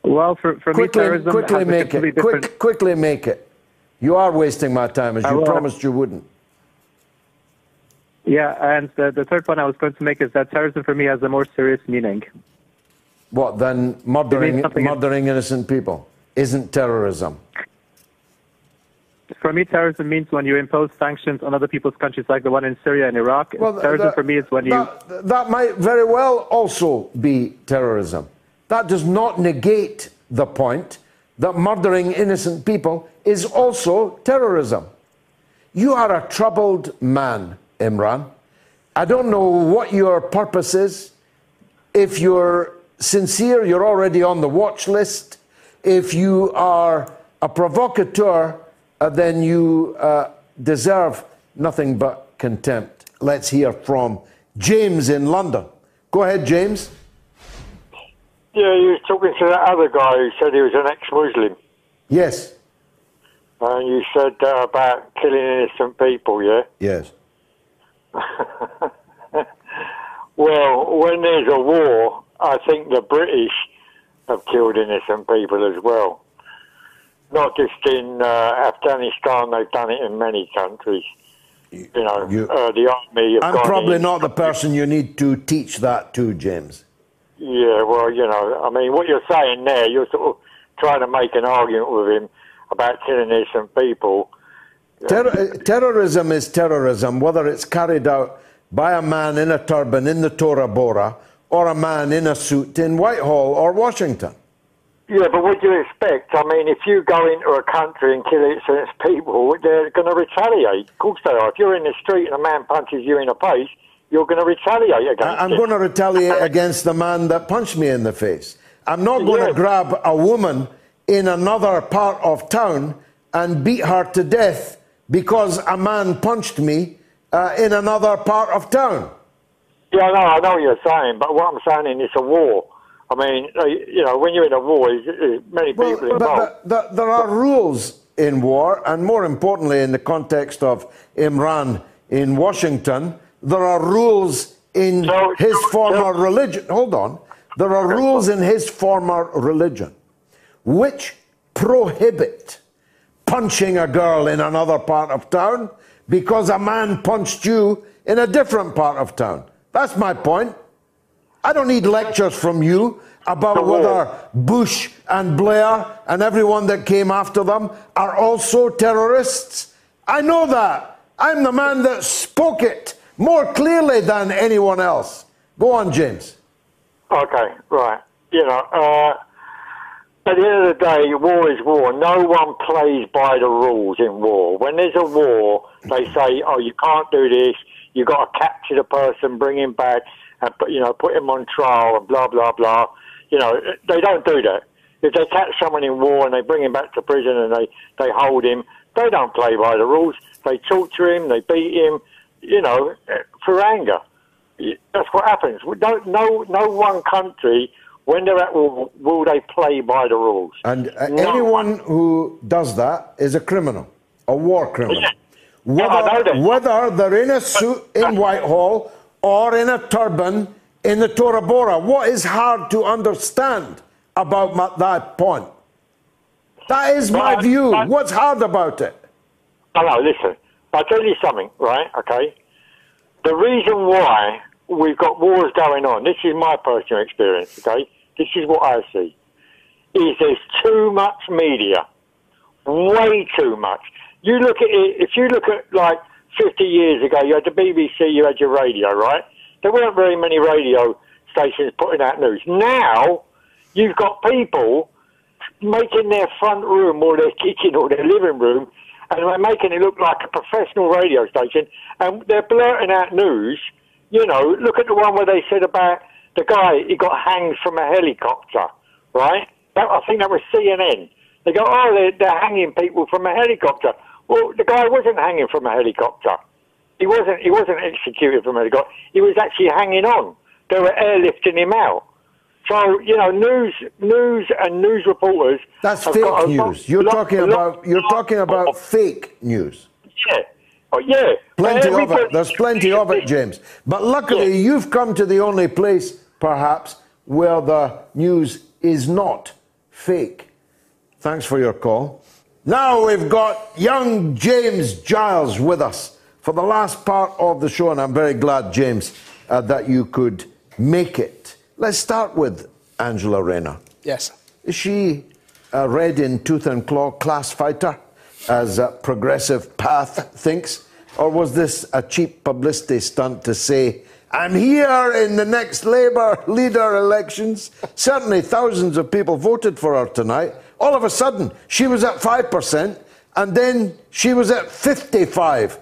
Well, for, for me, quickly, terrorism quickly make it. Quick, quickly make it. You are wasting my time, as I you will. promised you wouldn't. Yeah, and the, the third point I was going to make is that terrorism for me has a more serious meaning. What then? Murdering, murdering innocent people isn't terrorism. For me, terrorism means when you impose sanctions on other people's countries, like the one in Syria and Iraq. terrorism that- for me is when you. that, that might very well also be terrorism. That does not negate the point that murdering innocent people is also terrorism. You are a troubled man, Imran. I don't know what your purpose is. If you're sincere, you're already on the watch list. If you are a provocateur, then you uh, deserve nothing but contempt. Let's hear from James in London. Go ahead, James. Yeah, you was talking to that other guy who said he was an ex-Muslim, Yes. and you said uh, about killing innocent people. Yeah. Yes. [laughs] Well, when there's a war, I think the British have killed innocent people as well. Not just in uh, Afghanistan, they've done it in many countries. You know, uh, the army I'm probably in. not the person you need to teach that to, James. Yeah, well, you know, I mean, what you're saying there, you're sort of trying to make an argument with him about killing innocent people. Terror, uh, terrorism is terrorism, whether it's carried out by a man in a turban in the Tora Bora or a man in a suit in Whitehall or Washington. Yeah, but what do you expect? I mean, if you go into a country and kill its people, they're going to retaliate. Of course they are. If you're in the street and a man punches you in the face, you're going to retaliate against I'm him. going to retaliate against the man that punched me in the face. I'm not going to grab a woman in another part of town and beat her to death because a man punched me uh, in another part of town. Yeah, no, I know what you're saying, but what I'm saying is it's a war. I mean, uh, you know, when you're in a war, there's many people But involved. the, the, there are rules in war, and more importantly, in the context of Imran in Washington, there are rules in his former religion. Hold on. There are rules in his former religion which prohibit punching a girl in another part of town because a man punched you in a different part of town. That's my point. I don't need lectures from you about whether Bush and Blair and everyone that came after them are also terrorists. I know that. I'm the man that spoke it more clearly than anyone else. Go on, James. Okay, right. You know, uh, at the end of the day, war is war. No one plays by the rules in war. When there's a war, they say, "Oh, you can't do this. You've got to capture the person, bring him back, and put, you know, put him on trial, and blah blah blah." You know, they don't do that. If they catch someone in war and they bring him back to prison and they they hold him, they don't play by the rules. They torture him, they beat him, you know, for anger. That's what happens. We don't, no, no one country, when they're at war, will they play by the rules. And uh, anyone who does that is a criminal, a war criminal. Whether, whether they're in a suit in Whitehall or in a turban in the Tora Bora. What is hard to understand about ma- that point? That is my view. What's hard about it? No, listen. I'll tell you something, right? Okay. The reason why we've got wars going on, this is my personal experience, okay? This is what I see. Is there's too much media. Way too much. You look at it, if you look at like 50 years ago, you had the BBC, you had your radio, right? There weren't very many radio stations putting out news. Now, you've got people making their front room or their kitchen or their living room and they're making it look like a professional radio station and they're blurting out news. You know, look at the one where they said about the guy, he got hanged from a helicopter, right? That, I think that was CNN. They go, oh, they're, they're hanging people from a helicopter. Well, the guy wasn't hanging from a helicopter. He wasn't. He wasn't executed from a helicopter. He was actually hanging on. They were airlifting him out. So you know, news, news, and news reporters. That's fake news. lot- You're lot- talking lot- about you're talking about fake news. Yeah. Oh, yeah. Plenty of it. There's plenty of it, James. But luckily, you've come to the only place, perhaps, where the news is not fake. Thanks for your call. Now we've got young James Giles with us for the last part of the show, and I'm very glad, James, uh, that you could make it. Let's start with Angela Rayner. Yes. Is she a red in tooth and claw class fighter, as Progressive Path thinks? Or was this a cheap publicity stunt to say, I'm here in the next Labour leader elections? Certainly thousands of people voted for her tonight. All of a sudden, she was at 5%, and then she was at 55%.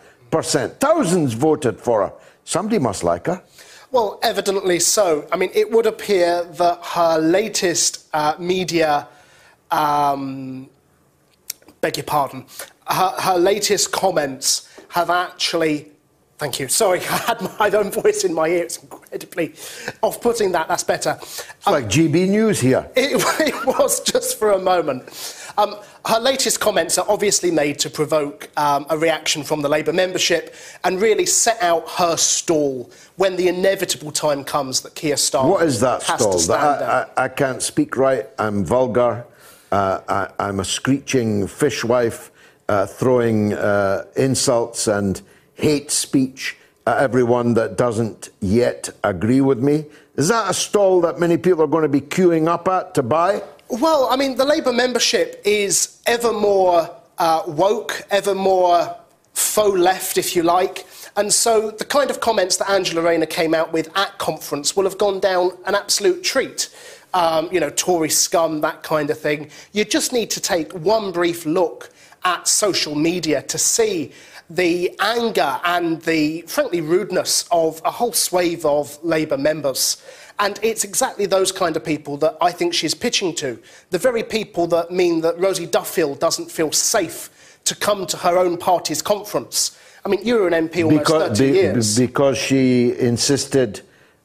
Thousands voted for her. Somebody must like her. Well, evidently so. I mean, it would appear that her latest uh, media, um, beg your pardon, her, her latest comments have actually Thank you. Sorry, [laughs] I had my own voice in my ear. It's incredibly off putting that. That's better. It's like GB News here. [laughs] It, it was just for a moment. Um, her latest comments are obviously made to provoke um, a reaction from the Labour membership and really set out her stall when the inevitable time comes that Keir Starmer What is that stall? stand I. I, I can't speak right. I'm vulgar. Uh, I, I'm a screeching fishwife, uh, throwing uh, insults and hate speech at everyone that doesn't yet agree with me. Is that a stall that many people are going to be queuing up at to buy? Well, I mean, the Labour membership is ever more uh, woke, ever more faux left, if you like. And so the kind of comments that Angela Rayner came out with at conference will have gone down an absolute treat. Um, you know, Tory scum, that kind of thing. You just need to take one brief look at social media to see the anger and the, frankly, rudeness of a whole swathe of Labour members. And it's exactly those kind of people that I think she's pitching to. The very people that mean that Rosie Duffield doesn't feel safe to come to her own party's conference. I mean, you were an MP almost 30 be- years. because she insisted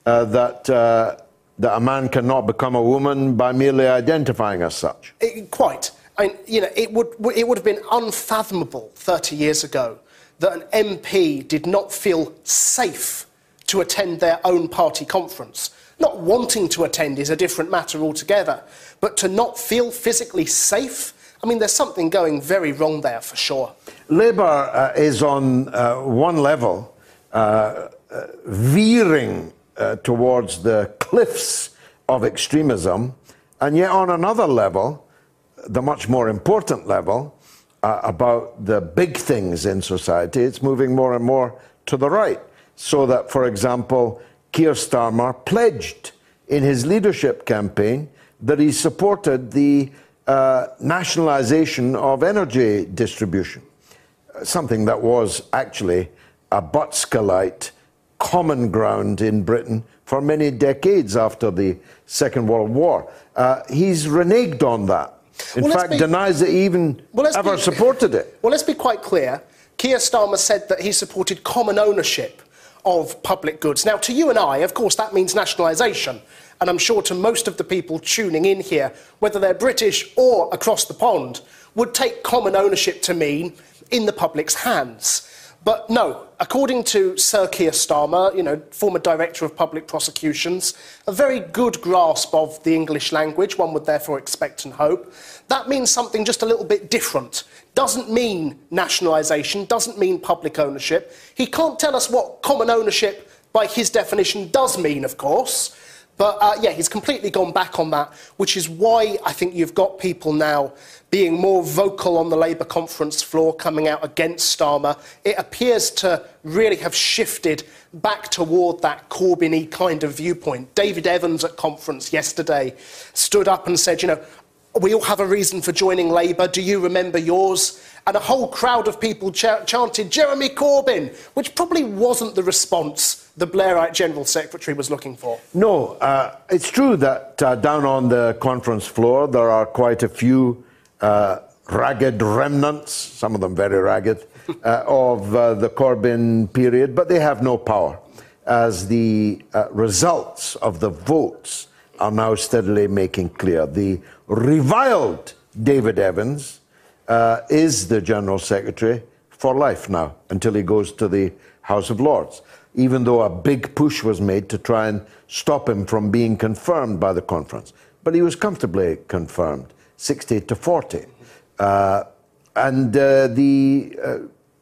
uh, that, uh, that a man cannot become a woman by merely identifying as such. It- quite. I mean, you know, it would, it would have been unfathomable 30 years ago that an MP did not feel safe to attend their own party conference. Not wanting to attend is a different matter altogether, but to not feel physically safe, I mean, there's something going very wrong there for sure. Labour uh, is on uh, one level uh, uh, veering uh, towards the cliffs of extremism, and yet on another level, the much more important level, uh, about the big things in society, it's moving more and more to the right. So that, for example, Keir Starmer pledged in his leadership campaign that he supported the uh, nationalisation of energy distribution something that was actually a Butskellite common ground in Britain for many decades after the Second World War. Uh, he's reneged on that. In Well, fact, be- denies that he even Well, ever be- supported it. Well, let's be quite clear. Keir Starmer said that he supported common ownership of public goods. Now, to you and I, of course, that means nationalisation. And I'm sure to most of the people tuning in here, whether they're British or across the pond, would take common ownership to mean in the public's hands. But no, according to Sir Keir Starmer, you know, former director of public prosecutions, a very good grasp of the English language, one would therefore expect and hope. That means something just a little bit different. Doesn't mean nationalisation, doesn't mean public ownership. He can't tell us what common ownership, by his definition, does mean, of course. But uh, yeah, he's completely gone back on that, which is why I think you've got people now being more vocal on the Labour conference floor, coming out against Starmer. It appears to really have shifted back toward that Corbyn kind of viewpoint. David Evans at conference yesterday stood up and said, you know, we all have a reason for joining Labour. Do you remember yours? And a whole crowd of people ch- chanted Jeremy Corbyn, which probably wasn't the response the Blairite General Secretary was looking for. No, uh, it's true that uh, down on the conference floor there are quite a few uh, ragged remnants, some of them very ragged, uh, of uh, the Corbyn period, but they have no power as the uh, results of the votes are now steadily making clear. The reviled David Evans uh, is the General Secretary for life now until he goes to the House of Lords, even though a big push was made to try and stop him from being confirmed by the conference. But he was comfortably confirmed, 60 to 40. Uh, and uh, the uh,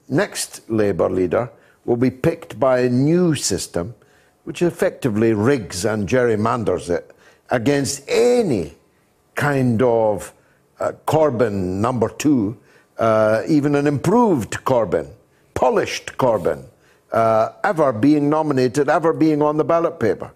next Labour leader will be picked by a new system which effectively rigs and gerrymanders it against any kind of uh, Corbyn number two, uh, even an improved Corbyn, polished Corbyn, uh, ever being nominated, ever being on the ballot paper.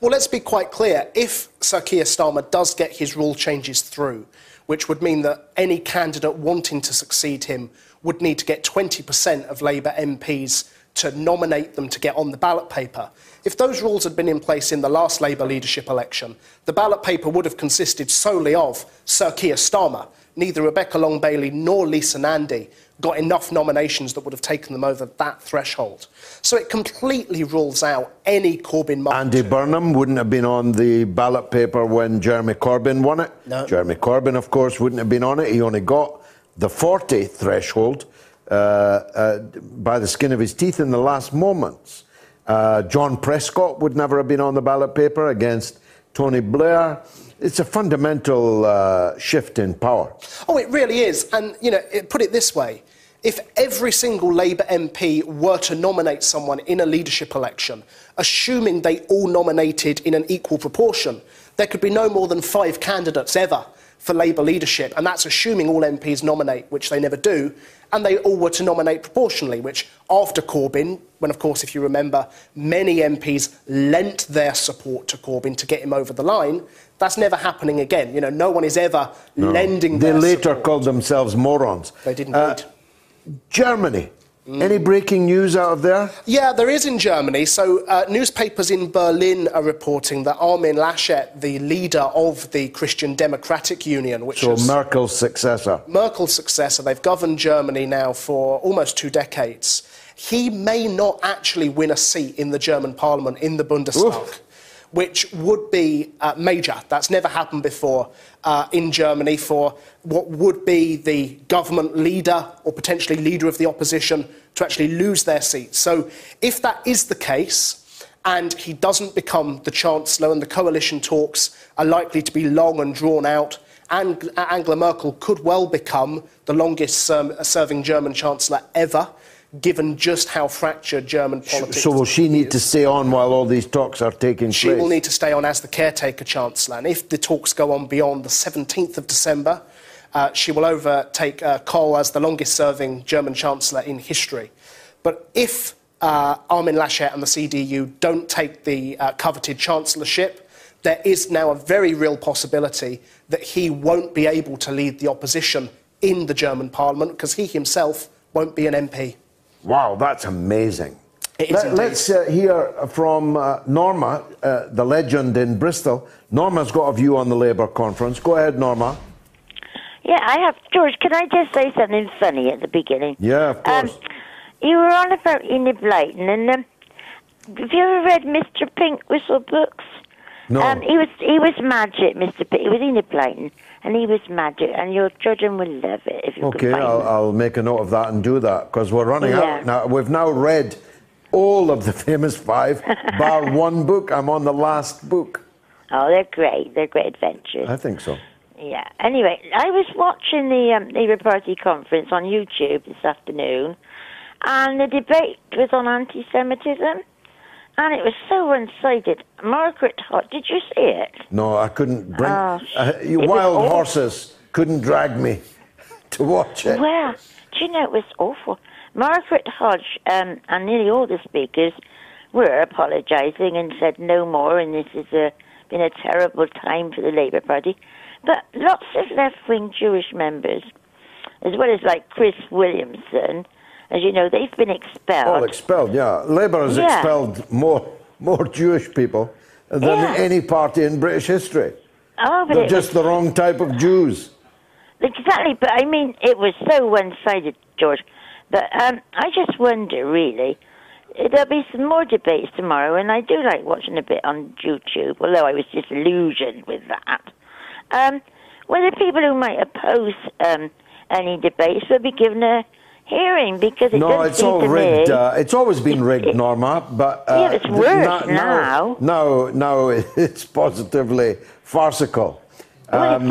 Well, let's be quite clear. If Sir Keir Starmer does get his rule changes through, which would mean that any candidate wanting to succeed him would need to get 20% of Labour MPs to nominate them to get on the ballot paper. If those rules had been in place in the last Labour leadership election, the ballot paper would have consisted solely of Sir Keir Starmer. Neither Rebecca Long Bailey nor Lisa Nandy got enough nominations that would have taken them over that threshold. So it completely rules out any Corbyn. Andy Burnham wouldn't have been on the ballot paper when Jeremy Corbyn won it. No. Jeremy Corbyn, of course, wouldn't have been on it. He only got the 40 threshold by the skin of his teeth in the last moments. Uh, John Prescott would never have been on the ballot paper against Tony Blair. It's a fundamental uh, shift in power. Oh, it really is. And, you know, put it this way if every single Labour MP were to nominate someone in a leadership election, assuming they all nominated in an equal proportion, there could be no more than five candidates ever for Labour leadership. And that's assuming all MPs nominate, which they never do, and they all were to nominate proportionally, which after Corbyn, when, of course, if you remember, many MPs lent their support to Corbyn to get him over the line, that's never happening again. You know, no one is ever No. lending They later support. called themselves morons. They didn't Uh. Germany. Any breaking news out of there? Yeah, there is in Germany. So, uh, newspapers in Berlin are reporting that Armin Laschet, the leader of the Christian Democratic Union, which So is Merkel's successor. Merkel's successor, they've governed Germany now for almost two decades. He may not actually win a seat in the German parliament, in the Bundestag, which would be uh, major. That's never happened before uh, in Germany for what would be the government leader or potentially leader of the opposition to actually lose their seats. So, if that is the case, and he doesn't become the Chancellor, and the coalition talks are likely to be long and drawn out, and Angela Merkel could well become the longest um, serving German Chancellor ever, given just how fractured German politics So will she need to stay on while all these talks are taking she place? She will need to stay on as the caretaker chancellor. And if the talks go on beyond the 17th of December, uh, she will overtake uh, Kohl as the longest serving German chancellor in history. But if uh, Armin Laschet and the CDU don't take the uh, coveted chancellorship, there is now a very real possibility that he won't be able to lead the opposition in the German parliament because he himself won't be an MP. Wow, that's amazing. Indeed. us uh, hear from uh, Norma, uh, the legend in Bristol. Norma's got a view on the Labour conference. Go ahead, Norma. Yeah, I have. George, can I just say something funny at the beginning? Yeah, of Um, course. you were on about Enid Blyton, and um, have you ever read Mr. Pink Whistle books? No. Um, he was he was magic, Mr. Pink. He was Enid Blyton, and he was magic, and your children will love it if you Okay, I'll. I'll make a note of that and do that because we're running Yeah. out now. We've now read all of the [laughs] famous five, bar [laughs] one book. I'm on the last book. Oh, they're great. They're great adventures. I think so. Yeah. Anyway, I was watching the um, Labour Party conference on YouTube this afternoon, and the debate was on anti-Semitism, and it was so one-sided. Margaret Hodge, did you see it? No, I couldn't bring. Oh, uh, you wild horses couldn't drag me [laughs] to watch it. Well, do you know it was awful? Margaret Hodge um, and nearly all the speakers were apologising and said no more, and this has uh, been a terrible time for the Labour Party. But lots of left-wing Jewish members, as well as like Chris Williamson, as you know, they've been expelled. All expelled, yeah. Labour has Yeah. expelled more more Jewish people than Yeah. any party in British history. oh, but They're just the wrong type of Jews. Exactly, but I mean, it was so one-sided, George. But um, I just wonder, really, there'll be some more debates tomorrow, and I do like watching a bit on YouTube, although I was disillusioned with that. Um, whether people who might oppose um, any debates will be given a hearing, because it no, it's all to rigged. Uh, it's always been rigged, Norma. But uh, Yeah, it's worse no- now. No, no, [laughs] it's positively farcical. Um,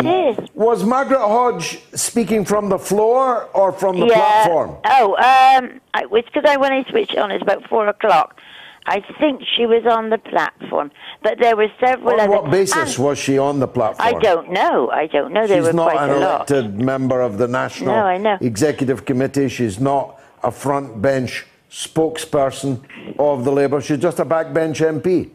was Margaret Hodge speaking from the floor or from the yeah. platform? Oh, um, I, it's because I when I switched on, it's about four o'clock. I think she was on the platform, but there were several On other. what basis was she on the platform? I don't know. I don't know. There were not quite an a lot. elected member of the National No, I know. Executive Committee. She's not a front bench spokesperson of the Labour. She's just a backbench MP.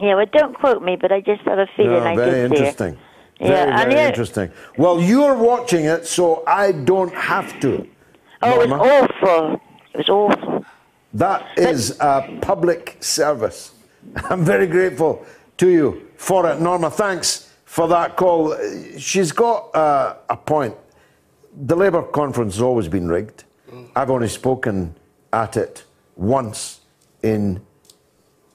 Yeah, well, don't quote me, but I just had a feeling No, I very did interesting. Yeah, Very, and very yeah- interesting. Well, you're watching it, so I don't have to. Oh, it was awful. It was awful. That is a public service. I'm very grateful to you for it, Norma. Thanks for that call. She's got uh, a point. The Labour conference has always been rigged. I've only spoken at it once in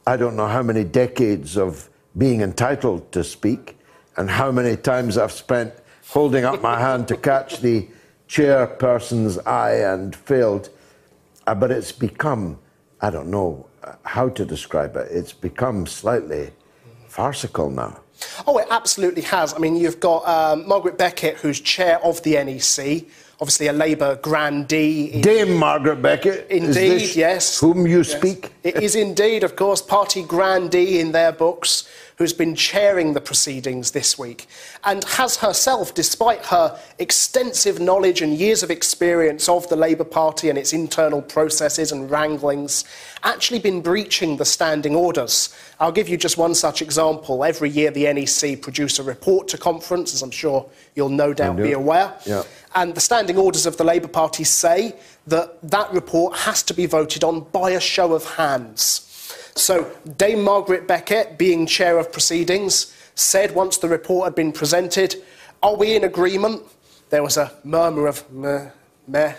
I don't know how many decades of being entitled to speak, and how many times I've spent holding up my hand to catch the chairperson's eye and failed. Uh, but it's become, I don't know uh, how to describe it, it's become slightly farcical now. Oh, it absolutely has. I mean, you've got um, Margaret Beckett, who's chair of the NEC, obviously a Labour grandee. Dame Margaret Beckett. is Indeed, this yes. Whom you Yes. speak. It is indeed, of course, party grandee in their books, who's been chairing the proceedings this week, and has herself, despite her extensive knowledge and years of experience of the Labour Party and its internal processes and wranglings, actually been breaching the standing orders. I'll give you just one such example. Every year, the NEC produce a report to conference, as I'm sure you'll no doubt be aware. Yeah. And the standing orders of the Labour Party say that that report has to be voted on by a show of hands. So Dame Margaret Beckett, being chair of proceedings, said once the report had been presented, Are we in agreement? There was a murmur of meh, meh.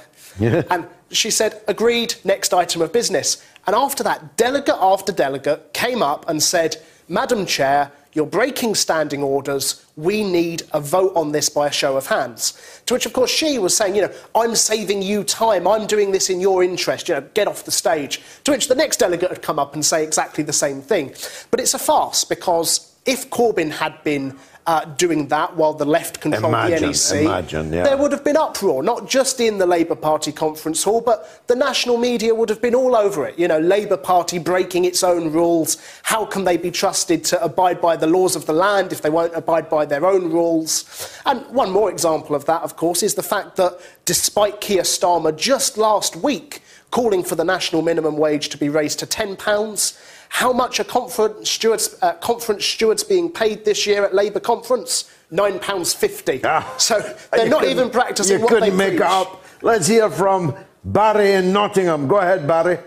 And she said, Agreed, next item of business. And after that, delegate after delegate came up and said, Madam Chair, you're breaking standing orders. We need a vote on this by a show of hands. To which, of course, she was saying, you know, I'm saving you time. I'm doing this in your interest. You know, get off the stage. To which the next delegate had come up and say exactly the same thing. But it's a farce because if Corbyn had been uh, doing that while the left controlled Imagine, the NEC, imagine, yeah. there would have been uproar, not just in the Labour Party conference hall, but the national media would have been all over it. You know, Labour Party breaking its own rules. How can they be trusted to abide by the laws of the land if they won't abide by their own rules? And one more example of that, of course, is the fact that despite Keir Starmer just last week calling for the national minimum wage to be raised to £10, how much are conference stewards, uh, conference stewards being paid this year at Labour conference? £9.50. so [laughs] they're Ah, not couldn't- even practicing You what couldn't they make preach. it up. Let's hear from Barry in Nottingham. Go ahead, Barry.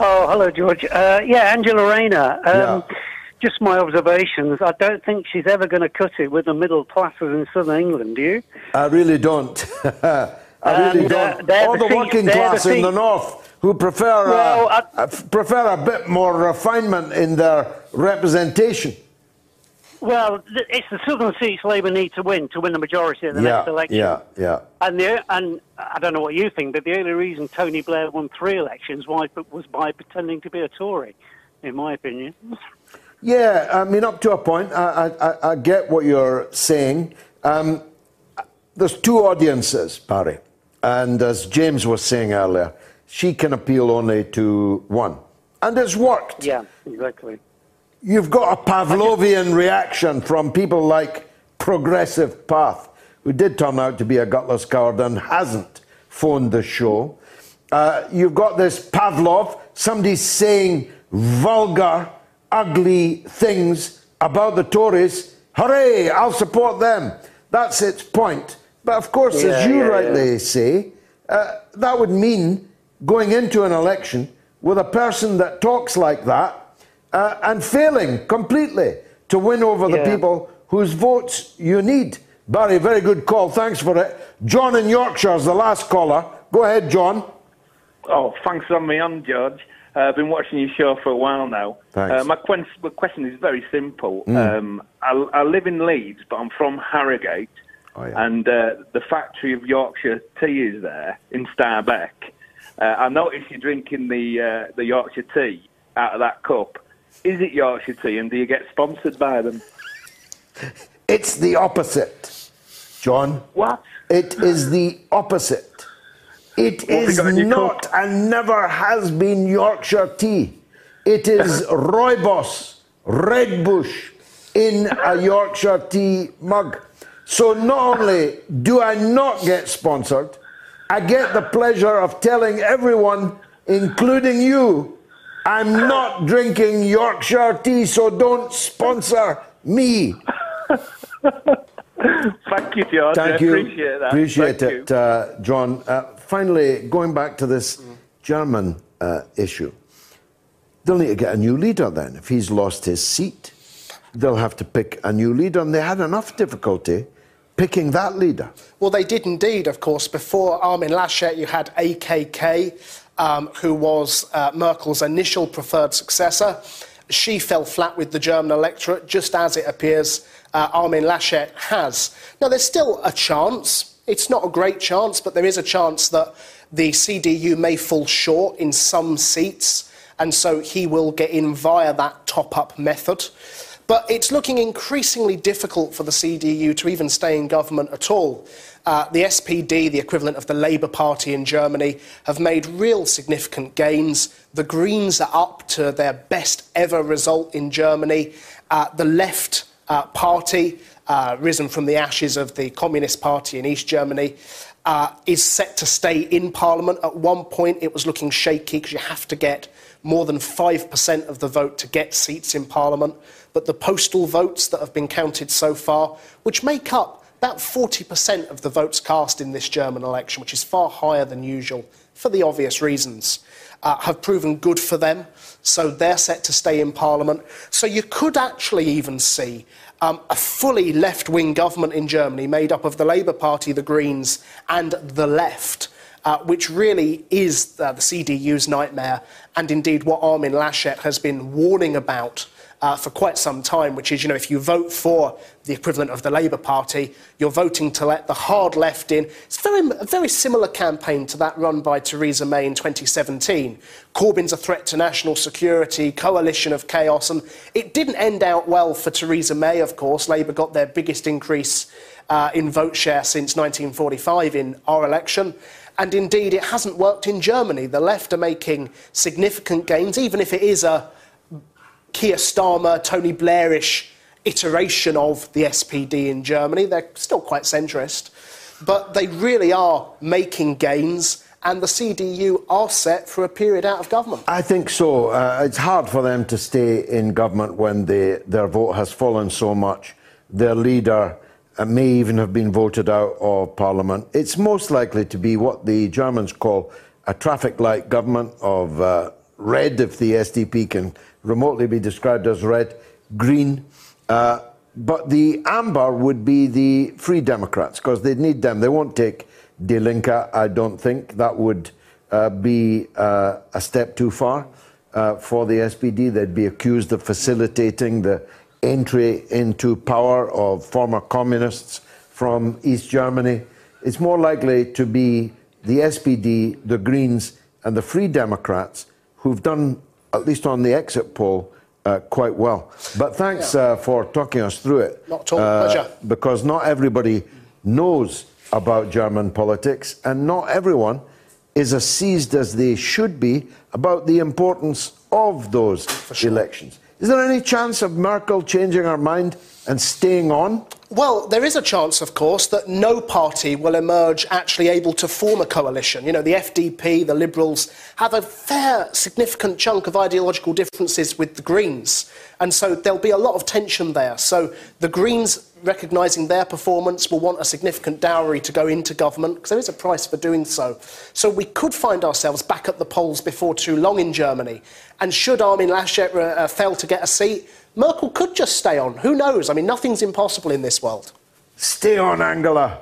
Oh, hello, George. Uh, yeah, Angela Rayner. Um, Yeah. Just my observations. I don't think she's ever going to cut it with the middle classes in southern England. Do you? I really don't. [laughs] I really And, uh, don't. they're All the the working they're the class in the north who prefer Well, uh, uh, prefer a bit more refinement in their representation. Well, it's the southern seats Labour need to win to win the majority at the yeah, next election. yeah, yeah. And the and I don't know what you think, but the only reason Tony Blair won three elections was was by pretending to be a Tory, in my opinion. Yeah, I mean, up to a point, I, I, I- I get what you're saying. Um, there's two audiences, Barry, and as James was saying earlier, she can appeal only to one, and it's worked. Yeah, exactly. You've got a Pavlovian reaction from people like Progressive Path, who did turn out to be a gutless coward and hasn't phoned the show. Uh, you've got this Pavlov, somebody saying vulgar, ugly things about the Tories. Hooray, I'll support them. That's its point. But of course, as you yeah, rightly say, uh, that would mean going into an election with a person that talks like that uh, and failing completely to win over the Yeah. people whose votes you need. Barry, very good call. Thanks for it. John in Yorkshire is the last caller. Go ahead, John. Oh, thanks for having me on, George. Uh, I've been watching your show for a while now. Thanks. Uh, my, quen- my question is very simple. Mm. Um, I, I live in Leeds, but I'm from Harrogate, Oh, yeah. and uh, the factory of Yorkshire tea is there in Starbeck. Uh, I noticed you're drinking the uh, the Yorkshire tea out of that cup. Is it Yorkshire tea, and do you get sponsored by them? It's the opposite, John. What? It is the opposite. It What is you got in your not and never has been Yorkshire tea. It is [laughs] Rooibos, Red Bush in a Yorkshire tea mug. So not only do I not get sponsored, I get the pleasure of telling everyone, including you, I'm not drinking Yorkshire tea, so don't sponsor me. [laughs] Thank you, George. Thank you. I appreciate that. Appreciate Thank it, uh, John. Uh, finally, going back to this German uh, issue, they'll need to get a new leader then. If he's lost his seat, they'll have to pick a new leader, and they had enough difficulty picking that leader. Well, they did indeed, of course. Before Armin Laschet, you had AKK, um, who was uh, Merkel's initial preferred successor. She fell flat with the German electorate, just as it appears uh, Armin Laschet has. Now, there's still a chance. It's not a great chance, but there is a chance that the CDU may fall short in some seats, and so he will get in via that top up method. But it's looking increasingly difficult for the CDU to even stay in government at all. Uh, the SPD, the equivalent of the Labour Party in Germany, have made real significant gains. The Greens are up to their best ever result in Germany. Uh, the left uh, party, uh, risen from the ashes of the Communist Party in East Germany, uh, is set to stay in Parliament. At one point, it was looking shaky because you have to get more than 5% of the vote to get seats in Parliament. But the postal votes that have been counted so far, which make up about 40% of the votes cast in this German election, which is far higher than usual for the obvious reasons, uh, have proven good for them. So they're set to stay in Parliament. So you could actually even see um, a fully left wing government in Germany made up of the Labour Party, the Greens, and the left. Uh, which really is uh, the CDU's nightmare, and indeed what Armin Laschet has been warning about uh, for quite some time, which is, you know, if you vote for the equivalent of the Labour Party, you're voting to let the hard left in. It's very, a very similar campaign to that run by Theresa May in 2017. Corbyn's a threat to national security, coalition of chaos, and it didn't end out well for Theresa May, of course. Labour got their biggest increase uh, in vote share since 1945 in our election. And indeed, it hasn't worked in Germany. The left are making significant gains, even if it is a Keir Starmer, Tony Blairish iteration of the SPD in Germany. They're still quite centrist, but they really are making gains. And the CDU are set for a period out of government. I think so. Uh, it's hard for them to stay in government when they, their vote has fallen so much. Their leader uh, may even have been voted out of parliament. It's most likely to be what the Germans call a traffic light government of uh, red, if the SDP can remotely be described as red, green. Uh, but the amber would be the Free Democrats because they'd need them. They won't take Die Linke, I don't think. That would uh, be uh, a step too far uh, for the SPD. They'd be accused of facilitating the entry into power of former communists from East Germany. It's more likely to be the SPD, the Greens, and the Free Democrats who've done, at least on the exit poll, uh, quite well. But thanks uh, for talking us through it. Not at all. Uh, Pleasure. Because not everybody knows about German politics, and not everyone is as seized as they should be about the importance of those elections. Is there any chance of Merkel changing her mind and staying on? Well, there is a chance, of course, that no party will emerge actually able to form a coalition. You know, the FDP, the Liberals, have a fair, significant chunk of ideological differences with the Greens. And so there'll be a lot of tension there. So the Greens, recognising their performance, will want a significant dowry to go into government, because there is a price for doing so. So we could find ourselves back at the polls before too long in Germany. And should Armin Laschet uh, fail to get a seat, Merkel could just stay on. Who knows? I mean, nothing's impossible in this world. Stay on, Angela.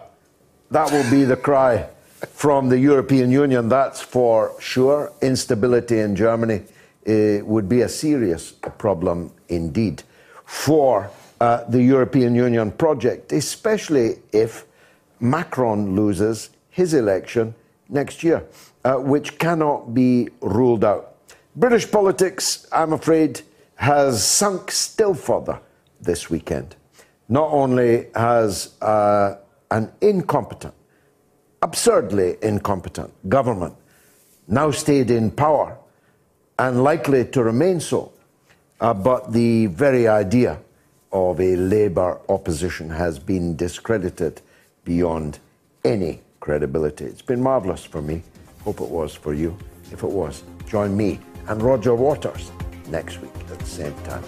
That will be the cry from the European Union. That's for sure. Instability in Germany uh, would be a serious problem indeed for uh, the European Union project, especially if Macron loses his election next year, uh, which cannot be ruled out. British politics, I'm afraid, has sunk still further this weekend. not only has uh, an incompetent, absurdly incompetent government now stayed in power and likely to remain so, uh, but the very idea of a Labour opposition has been discredited beyond any credibility. It's been marvellous for me. Hope it was for you. If it was, join me and Roger Waters next week at the same time.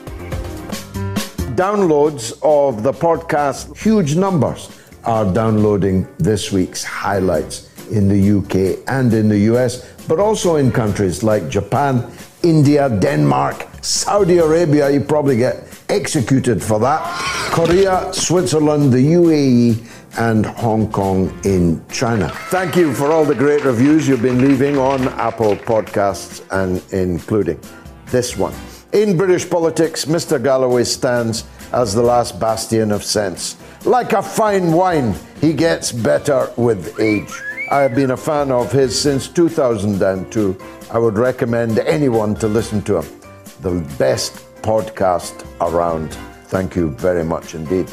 Downloads of the podcast, huge numbers are downloading this week's highlights in the UK and in the US, but also in countries like Japan, India, Denmark, Saudi Arabia. You probably get executed for that. Korea, Switzerland, the UAE, and Hong Kong in China. Thank you for all the great reviews you've been leaving on Apple Podcasts and including this one. In British politics, Mr. Galloway stands as the last bastion of sense. Like a fine wine, he gets better with age. I have been a fan of his since 2002. I would recommend anyone to listen to him. The best podcast around. Thank you very much indeed.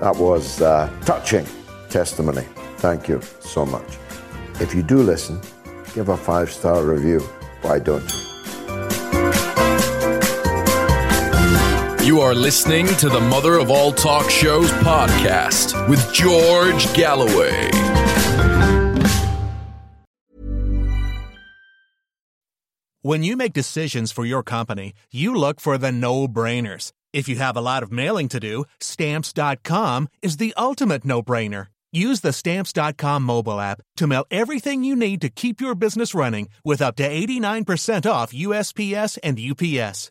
That was uh, touching testimony. Thank you so much. If you do listen, give a five star review. Why don't you? You are listening to the Mother of All Talk Shows podcast with George Galloway. When you make decisions for your company, you look for the no brainers. If you have a lot of mailing to do, stamps.com is the ultimate no brainer. Use the stamps.com mobile app to mail everything you need to keep your business running with up to 89% off USPS and UPS.